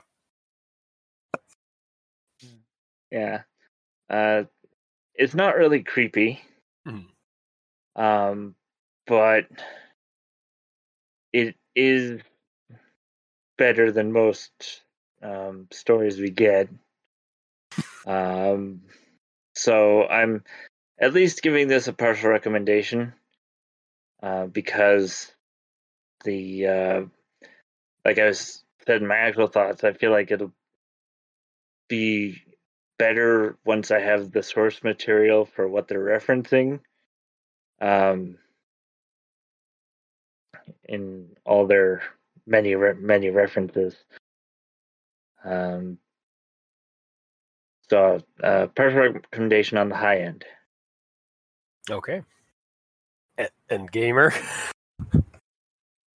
Yeah. Uh, it's not really creepy. Mhm. Um, but it is better than most um, stories we get. *laughs* Um, so I'm at least giving this a partial recommendation uh, because the uh, like I was said in my actual thoughts, I feel like it'll be better once I have the source material for what they're referencing. Um, in all their many re- many references. Um, so, uh, perfect recommendation on the high end. okay and, and gamer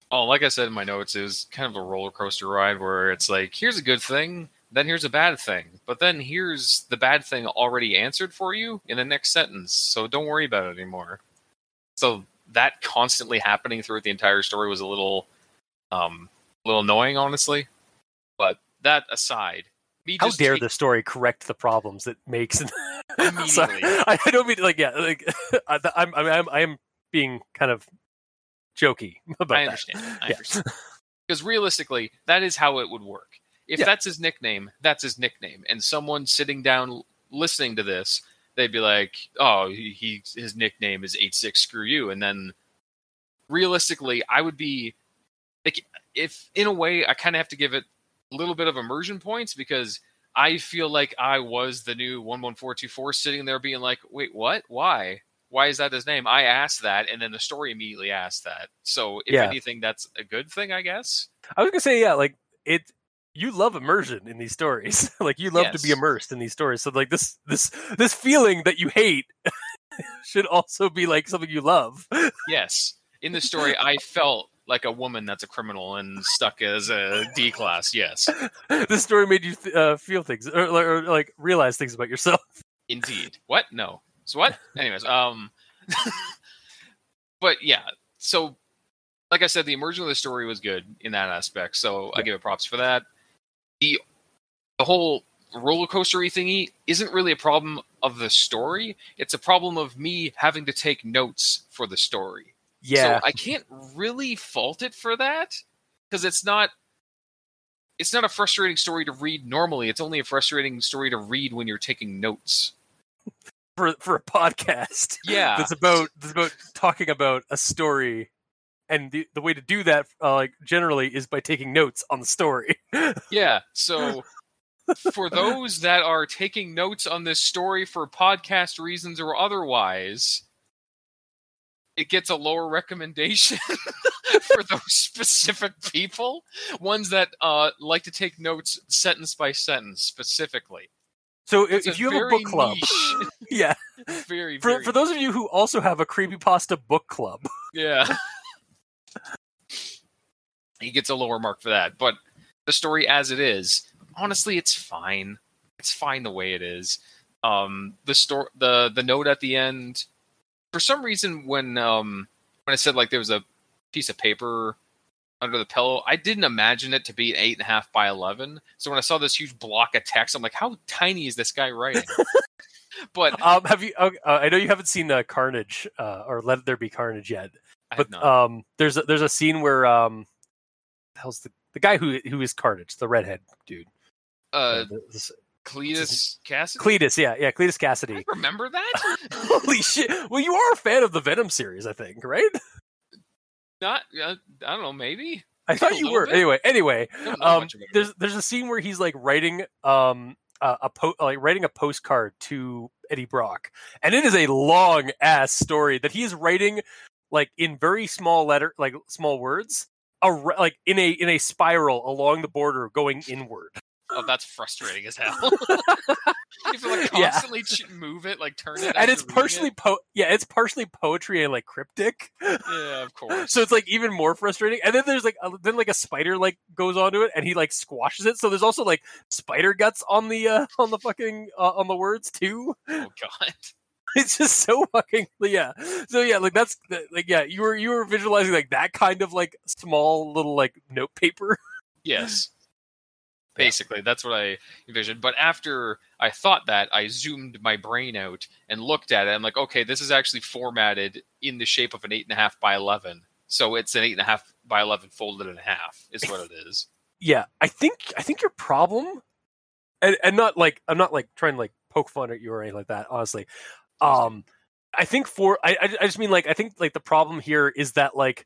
Oh, like I said in my notes, it was kind of a roller coaster ride where it's like, here's a good thing, then here's a bad thing, but then here's the bad thing already answered for you in the next sentence. So don't worry about it anymore. So that constantly happening throughout the entire story was a little, um, a little annoying, honestly. But that aside, me how dare take- the story correct the problems it *laughs* makes Immediately. I, I don't mean like yeah like *laughs* I, I'm I'm I'm being kind of jokey *laughs* about I that. understand. I Yeah. understand. Because realistically, that is how it would work. If Yeah. that's his nickname, that's his nickname. And someone sitting down listening to this, they'd be like, "Oh, he, he his nickname is eight six. Screw you." And then, realistically, I would be like, if in a way, I kind of have to give it a little bit of immersion points because I feel like I was the new one one four two four sitting there being like, "Wait, what? Why?" Why is that his name? I asked that, and then the story immediately asked that. So, if Yeah. anything, that's a good thing, I guess. I was gonna say yeah like it you love immersion in these stories *laughs* like you love to be immersed in these stories so like this this this feeling that you hate *laughs* should also be like something you love Yes, in the story, I felt like a woman that's a criminal and stuck as a D class. Yes, *laughs* this story made you th- uh, feel things or, or, or like realize things about yourself indeed. What? No. So what? Anyways, um, but yeah. So, like I said, the immersion of the story was good in that aspect. So I give it props for that. The the whole roller coastery thingy isn't really a problem of the story. It's a problem of me having to take notes for the story. Yeah, So I can't really fault it for that because it's not it's not a frustrating story to read normally. It's only a frustrating story to read when you're taking notes. for for a podcast Yeah. that's about that's about talking about a story, and the the way to do that, uh, like generally, is by taking notes on the story. *laughs* Yeah. So for those that are taking notes on this story for podcast reasons or otherwise, it gets a lower recommendation *laughs* for those specific people. Ones that uh, like to take notes sentence by sentence specifically. So if, It's if you have a book club, *laughs* yeah, very, for very for those of you who also have a creepypasta book club, Yeah. He gets a lower mark for that. But the story as it is, honestly, it's fine. It's fine the way it is. Um, the store, the the note at the end, for some reason, when um when I said like there was a piece of paper under the pillow, I didn't imagine it to be eight and a half by eleven. So when I saw this huge block of text, I'm like, how tiny is this guy writing? *laughs* but um, have you? Uh, I know you haven't seen uh, Carnage uh, or Let There Be Carnage yet, but um, there's a, there's a scene where um, the hell's the the guy who who is Carnage, the redhead dude, uh, the- the- Cletus Kasady. Cletus, yeah, yeah, Cletus Kasady. Remember that? *laughs* Holy shit! Well, you are a fan of the Venom series, I think, right? Not, uh, I don't know, maybe. I thought A you were. bit. Anyway, anyway, I um, much about it. there's there's a scene where he's like writing um a, a po- like writing a postcard to Eddie Brock, and it is a long ass story that he is writing like in very small letter, like small words, a like in a in a spiral along the border going inward. Oh, that's frustrating as hell. *laughs* *laughs* you have to like constantly ch- move it, like turn it, and it's partially po yeah, it's partially poetry and like cryptic. Yeah, of *laughs* course. So it's like even more frustrating. And then there's like a, then like a spider like goes onto it and he like squashes it. So there's also like spider guts on the uh, on the fucking uh, on the words too. oh god. *laughs* It's just so fucking yeah. So yeah, like that's like yeah, you were you were visualizing like that kind of like small little like note paper. *laughs* Yes. Yeah. Basically, that's what I envisioned. But after I thought that, I zoomed my brain out and looked at it. I'm like, okay, this is actually formatted in the shape of an eight and a half by eleven. So it's an eight and a half by eleven folded in half, is what it is. Yeah, I think I think your problem, and and not like I'm not like trying to like poke fun at you or anything like that. Honestly, um, I think for I I just mean like I think like the problem here is that like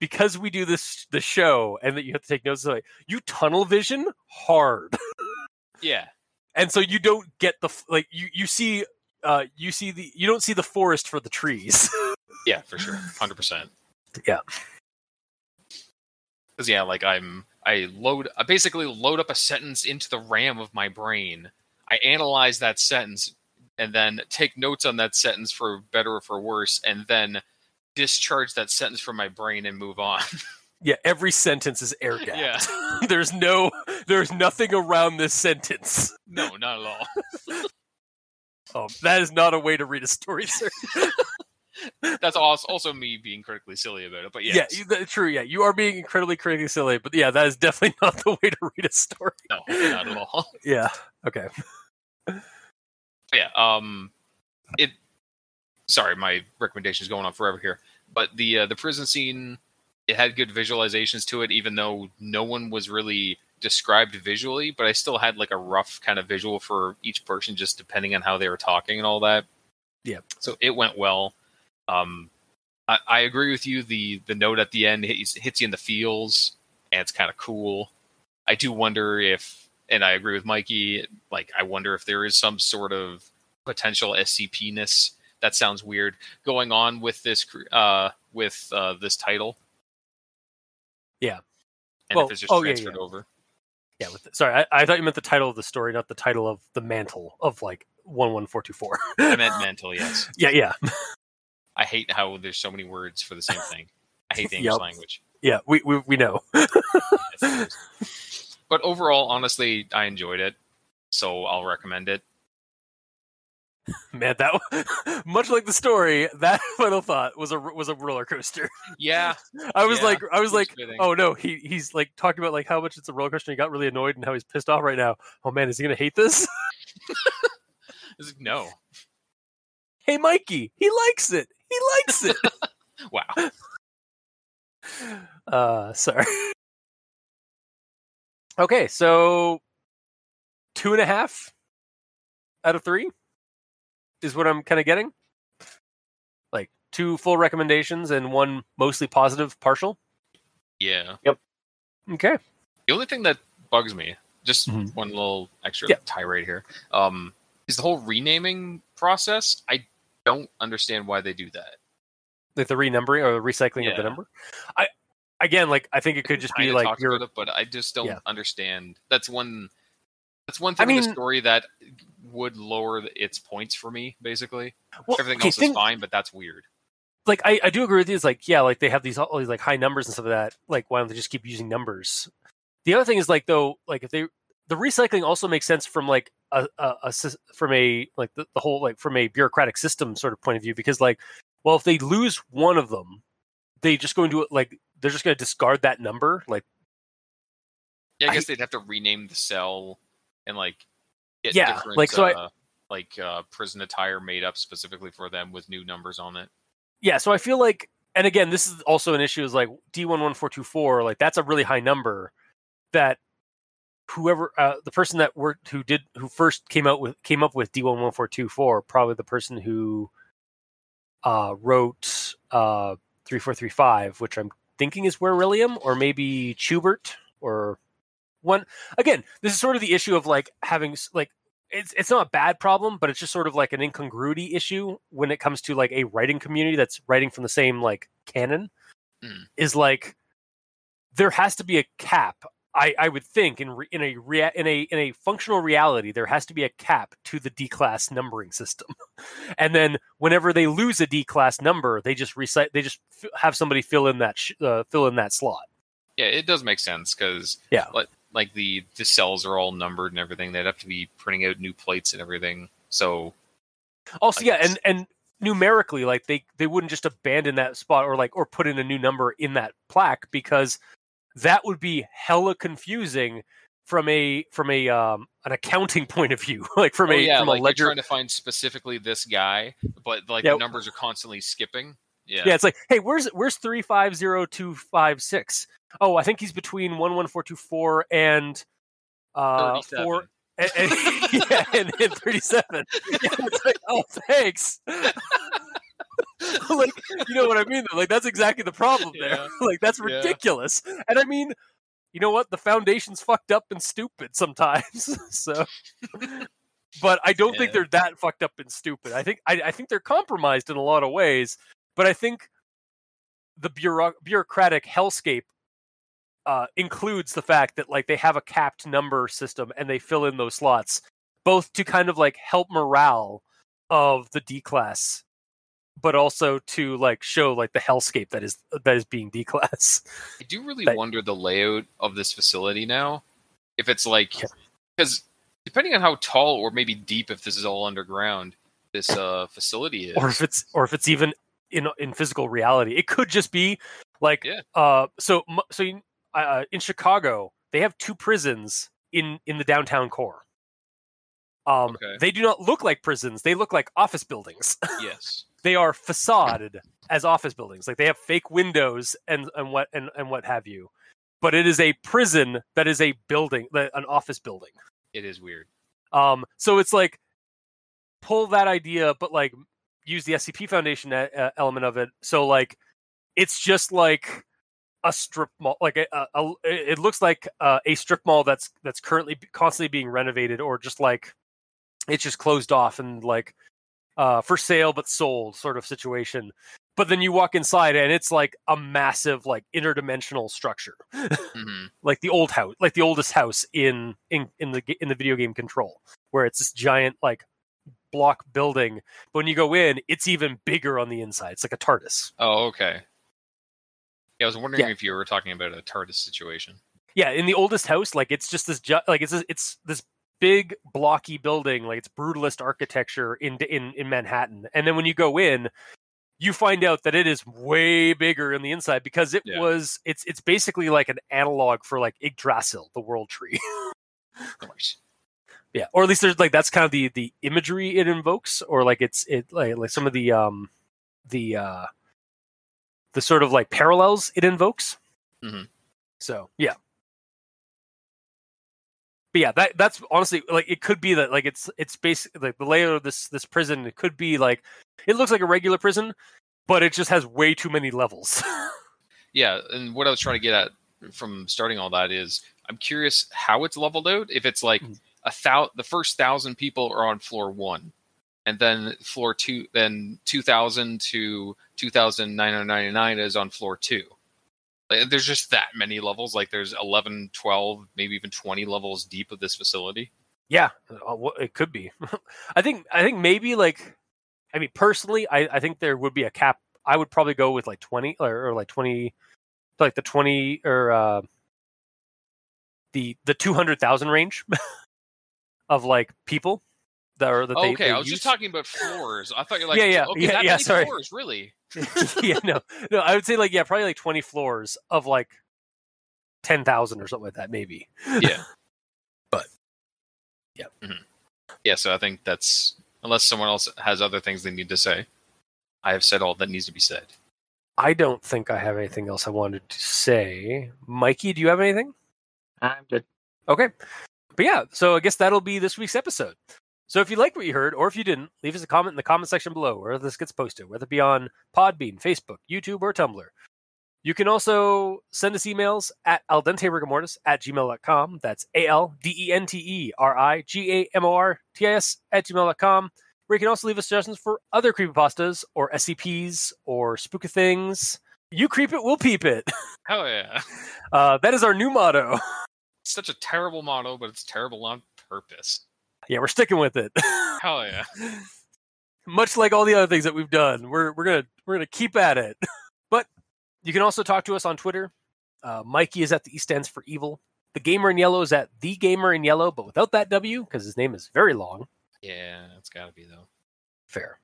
because we do this the show and that you have to take notes like you tunnel vision hard *laughs* Yeah. and so you don't get the like you you see uh you see the you don't see the forest for the trees *laughs* Yeah, for sure. Hundred percent. Yeah. Because yeah, like I'm I load I basically load up a sentence into the RAM of my brain. I analyze that sentence and then take notes on that sentence for better or for worse, and then discharge that sentence from my brain and move on. *laughs* yeah every sentence is air gapped Yeah. *laughs* there's no there's nothing around this sentence no, not at all. *laughs* oh, that is not a way to read a story sir That's also also me being critically silly about it. But yes. yeah that, true yeah you are being incredibly critically silly but yeah that is definitely not the way to read a story no, not at all. yeah okay yeah um it sorry my recommendation is going on forever here. But the uh, the prison scene it had good visualizations to it even though no one was really described visually but i still had like a rough kind of visual for each person just depending on how they were talking and all that. Yeah. so it went well. Um i, I agree with you. The the note at the end hits, hits you in the feels and it's kind of cool. I do wonder if and I agree with Mikey. Like, I wonder if there is some sort of potential SCP ness. That sounds weird going on with this uh, with uh, this title. Yeah. and Well, if it's just oh, yeah, transferred yeah. over. yeah with sorry I, I thought you meant the title of the story not the title of the mantle of like 11424 I meant *laughs* mental. Yes, yeah yeah I hate how there's so many words for the same thing. I hate the Yep. English language. yeah we we, we know Yes, it is. *laughs* but overall, honestly, I enjoyed it, so I'll recommend it. *laughs* man that *laughs* much like the story that *laughs* final thought was a was a roller coaster Yeah, i was Yeah, like i was like fitting. oh no he he's like talked about like how much it's a roller coaster and he got really annoyed and how he's pissed off right now oh man is he gonna hate this like, no, hey mikey he likes it he likes it Wow. Uh, sorry. Okay, so two and a half out of three is what I'm kind of getting. Like two full recommendations and one mostly positive partial. Yeah. Yep. Okay. The only thing that bugs me, just Mhm. one little extra Yeah. tirade here, um, is the whole renaming process. I don't understand why they do that. Like the renumbering or the recycling of the number. I again, like I think it could just be like talked your about it, but I just don't Yeah. understand. That's one. That's one I thing in the mean- story that would lower its points for me. Basically, well, everything okay, else think- is fine, but that's weird. like I, I do agree with you. It's like yeah, like they have these all these like high numbers and stuff like that. Like why don't they just keep using numbers? The other thing is like though, like if they the recycling also makes sense from like a, a, a from a like the, the whole like from a bureaucratic system sort of point of view because like well if they lose one of them, they just going to like they're just going to discard that number like Yeah, I I- guess they'd have to rename the cell and like get Yeah, different, like, so I- uh, like uh, prison attire made up specifically for them with new numbers on it. yeah. So I feel like and again this is also an issue is like D one one four two four like that's a really high number that whoever uh, the person that worked who did who first came out with came up with D11424 probably the person who uh, wrote uh, 3435 which I'm thinking is where William or maybe Chubert or one again this is sort of the issue of like having like it's it's not a bad problem but it's just sort of like an incongruity issue when it comes to like a writing community that's writing from the same like canon Mm. is like there has to be a cap I, I would think in re, in a rea, in a in a functional reality there has to be a cap to the D class numbering system, *laughs* and then whenever they lose a D class number, they just recite they just f- have somebody fill in that sh- uh, fill in that slot. Yeah, it does make sense because Yeah. like, like the the cells are all numbered and everything. They'd have to be printing out new plates and everything. So Also, I yeah, and and numerically, like they they wouldn't just abandon that spot or like or put in a new number in that plaque because that would be hella confusing from a from a um an accounting *laughs* point of view, like from oh, a yeah, from like a ledger you're trying to find specifically this guy, but like Yeah. the numbers are constantly skipping. Yeah, Yeah. it's like, hey, where's where's three five zero two five six? Oh, I think he's between one one four two four and uh 37. four and, and, *laughs* yeah, and, and thirty seven. *laughs* Yeah, it's like, oh, thanks. *laughs* like, you know what I mean? though? Like, that's exactly the problem there. Yeah. *laughs* like, that's Yeah. ridiculous. And I mean, you know what? The foundation's fucked up and stupid sometimes. *laughs* so, but I don't think they're that fucked up and stupid. I think I, I think they're compromised in a lot of ways. But I think the bureau- bureaucratic hellscape uh, includes the fact that like they have a capped number system and they fill in those slots, both to kind of like help morale of the D class, but also to like show like the hellscape that is that is being D class. *laughs* I do *laughs* really But- wonder the layout of this facility now. If it's like Yeah. because depending on how tall or maybe deep, if this is all underground, this uh facility is. *laughs* or if it's or if it's even in in physical reality. It could just be like Yeah. uh so so in, uh, in Chicago they have two prisons in in the downtown core. Um Okay. they do not look like prisons. They look like office buildings. yes. They are facaded as office buildings. Like they have fake windows and and what and, and what have you. But it is a prison that is a building, an office building. It is weird. Um, so it's like pull that idea, but like use the SCP Foundation uh, uh, element of it. So like it's just like a strip mall, like a, a, a it looks like uh, a strip mall that's that's currently constantly being renovated, or just like it's just closed off and like uh, for sale but sold sort of situation. But then you walk inside and it's like a massive like interdimensional structure *laughs* hmm like the old house, like the oldest house in in in the in the video game Control, where it's this giant like block building. But when you go in, it's even bigger on the inside. It's like a TARDIS. Oh, okay. Yeah, I was wondering Yeah. if you were talking about a TARDIS situation. Yeah, in the oldest house, like it's just this like it's this, it's this big blocky building, like it's brutalist architecture in in in Manhattan. And then when you go in, you find out that it is way bigger in the inside because it Yeah. was it's it's basically like an analog for like Yggdrasil, the world tree. *laughs* Yeah or at least there's like that's kind of the the imagery it invokes or like it's it like like some of the um the uh the sort of like parallels it invokes. Mhm. So yeah. But yeah, that that's honestly like it could be that like it's it's basically like the layout of this this prison. It could be like it looks like a regular prison, but it just has way too many levels. *laughs* Yeah, and what I was trying to get at from starting all that is I'm curious how it's leveled out. If it's like Mhm. a thou the first thousand people are on floor one, and then floor two, then two thousand to two thousand nine hundred ninety nine is on floor two. Like, there's just that many levels. Like there's 11, 12, maybe even 20 levels deep of this facility. yeah, uh, it could be. *laughs* I think I think maybe like I mean personally, I I think there would be a cap. I would probably go with like twenty or, or like twenty, like the twenty or uh, the the two hundred thousand range *laughs* of like people that are that they, okay, they I was use. just talking about floors. I thought you're like, Yeah, yeah, okay, yeah, that yeah, many sorry. floors, really? *laughs* *laughs* yeah, no, no. I would say like yeah, probably like twenty floors of like ten thousand or something like that, maybe. Yeah. *laughs* But, yeah. Mm-hmm. Yeah, so I think that's unless someone else has other things they need to say. I have said all that needs to be said. I don't think I have anything else I wanted to say. Mikey, do you have anything? I'm good. Okay. But yeah, so I guess that'll be this week's episode. So if you like what you heard, or if you didn't, leave us a comment in the comment section below where this gets posted, whether it be on Podbean, Facebook, YouTube, or Tumblr. You can also send us emails at al dente rigamortis at gmail.com. That's A L D E N T E R I G A M O R T I S at gmail.com. Where you can also leave us suggestions for other creepypastas or SCPs or spooky things. You creep it, we'll peep it. *laughs* Hell yeah. Uh, that is our new motto. It's *laughs* such a terrible motto, but it's terrible on purpose. Yeah, we're sticking with it. Hell *laughs* yeah. Much like all the other things that we've done, we're we're gonna we're gonna keep at it. *laughs* but you can also talk to us on Twitter. Uh, Mikey is at the E stands for evil. The gamer in yellow is at the gamer in yellow, but without that W because his name is very long. Yeah, it's got to be though. Fair.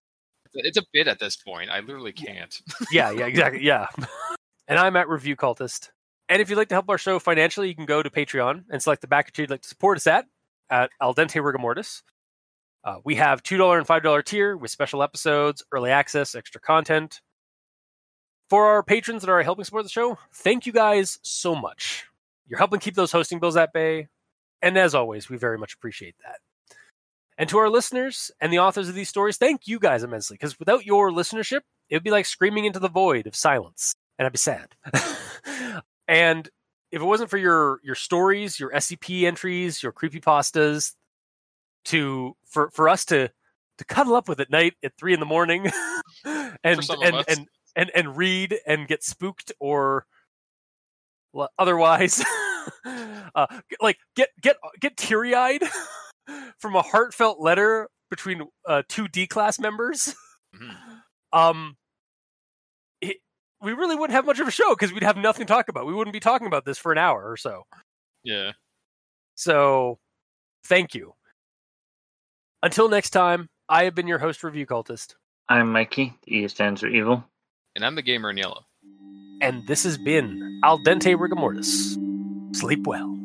It's a bit at this point. I literally can't. *laughs* Yeah, yeah, exactly. Yeah. and I'm at Review Cultist. And if you'd like to help our show financially, you can go to Patreon and select the backer tier you'd like to support us at at Al Dente Rigamortis. Uh, we have $2 and $5 tier with special episodes, early access, extra content. For our patrons that are helping support the show, thank you guys so much. You're helping keep those hosting bills at bay. And as always, we very much appreciate that. And to our listeners and the authors of these stories, thank you guys immensely because without your listenership, it would be like screaming into the void of silence, and I'd be sad. *laughs* and if it wasn't for your your stories, your SCP entries, your creepypastas, to for for us to to cuddle up with at night at three in the morning, *laughs* and and, and and and read and get spooked or well, otherwise, *laughs* uh, like get get get teary eyed *laughs* from a heartfelt letter between uh, two D class members Mhm. um we really wouldn't have much of a show because we'd have nothing to talk about we wouldn't be talking about this for an hour or so Yeah. so thank you until next time i have been your host review cultist I'm Mikey. The E stands for evil. And I'm the gamer in yellow. and this has been al dente rigamortis sleep well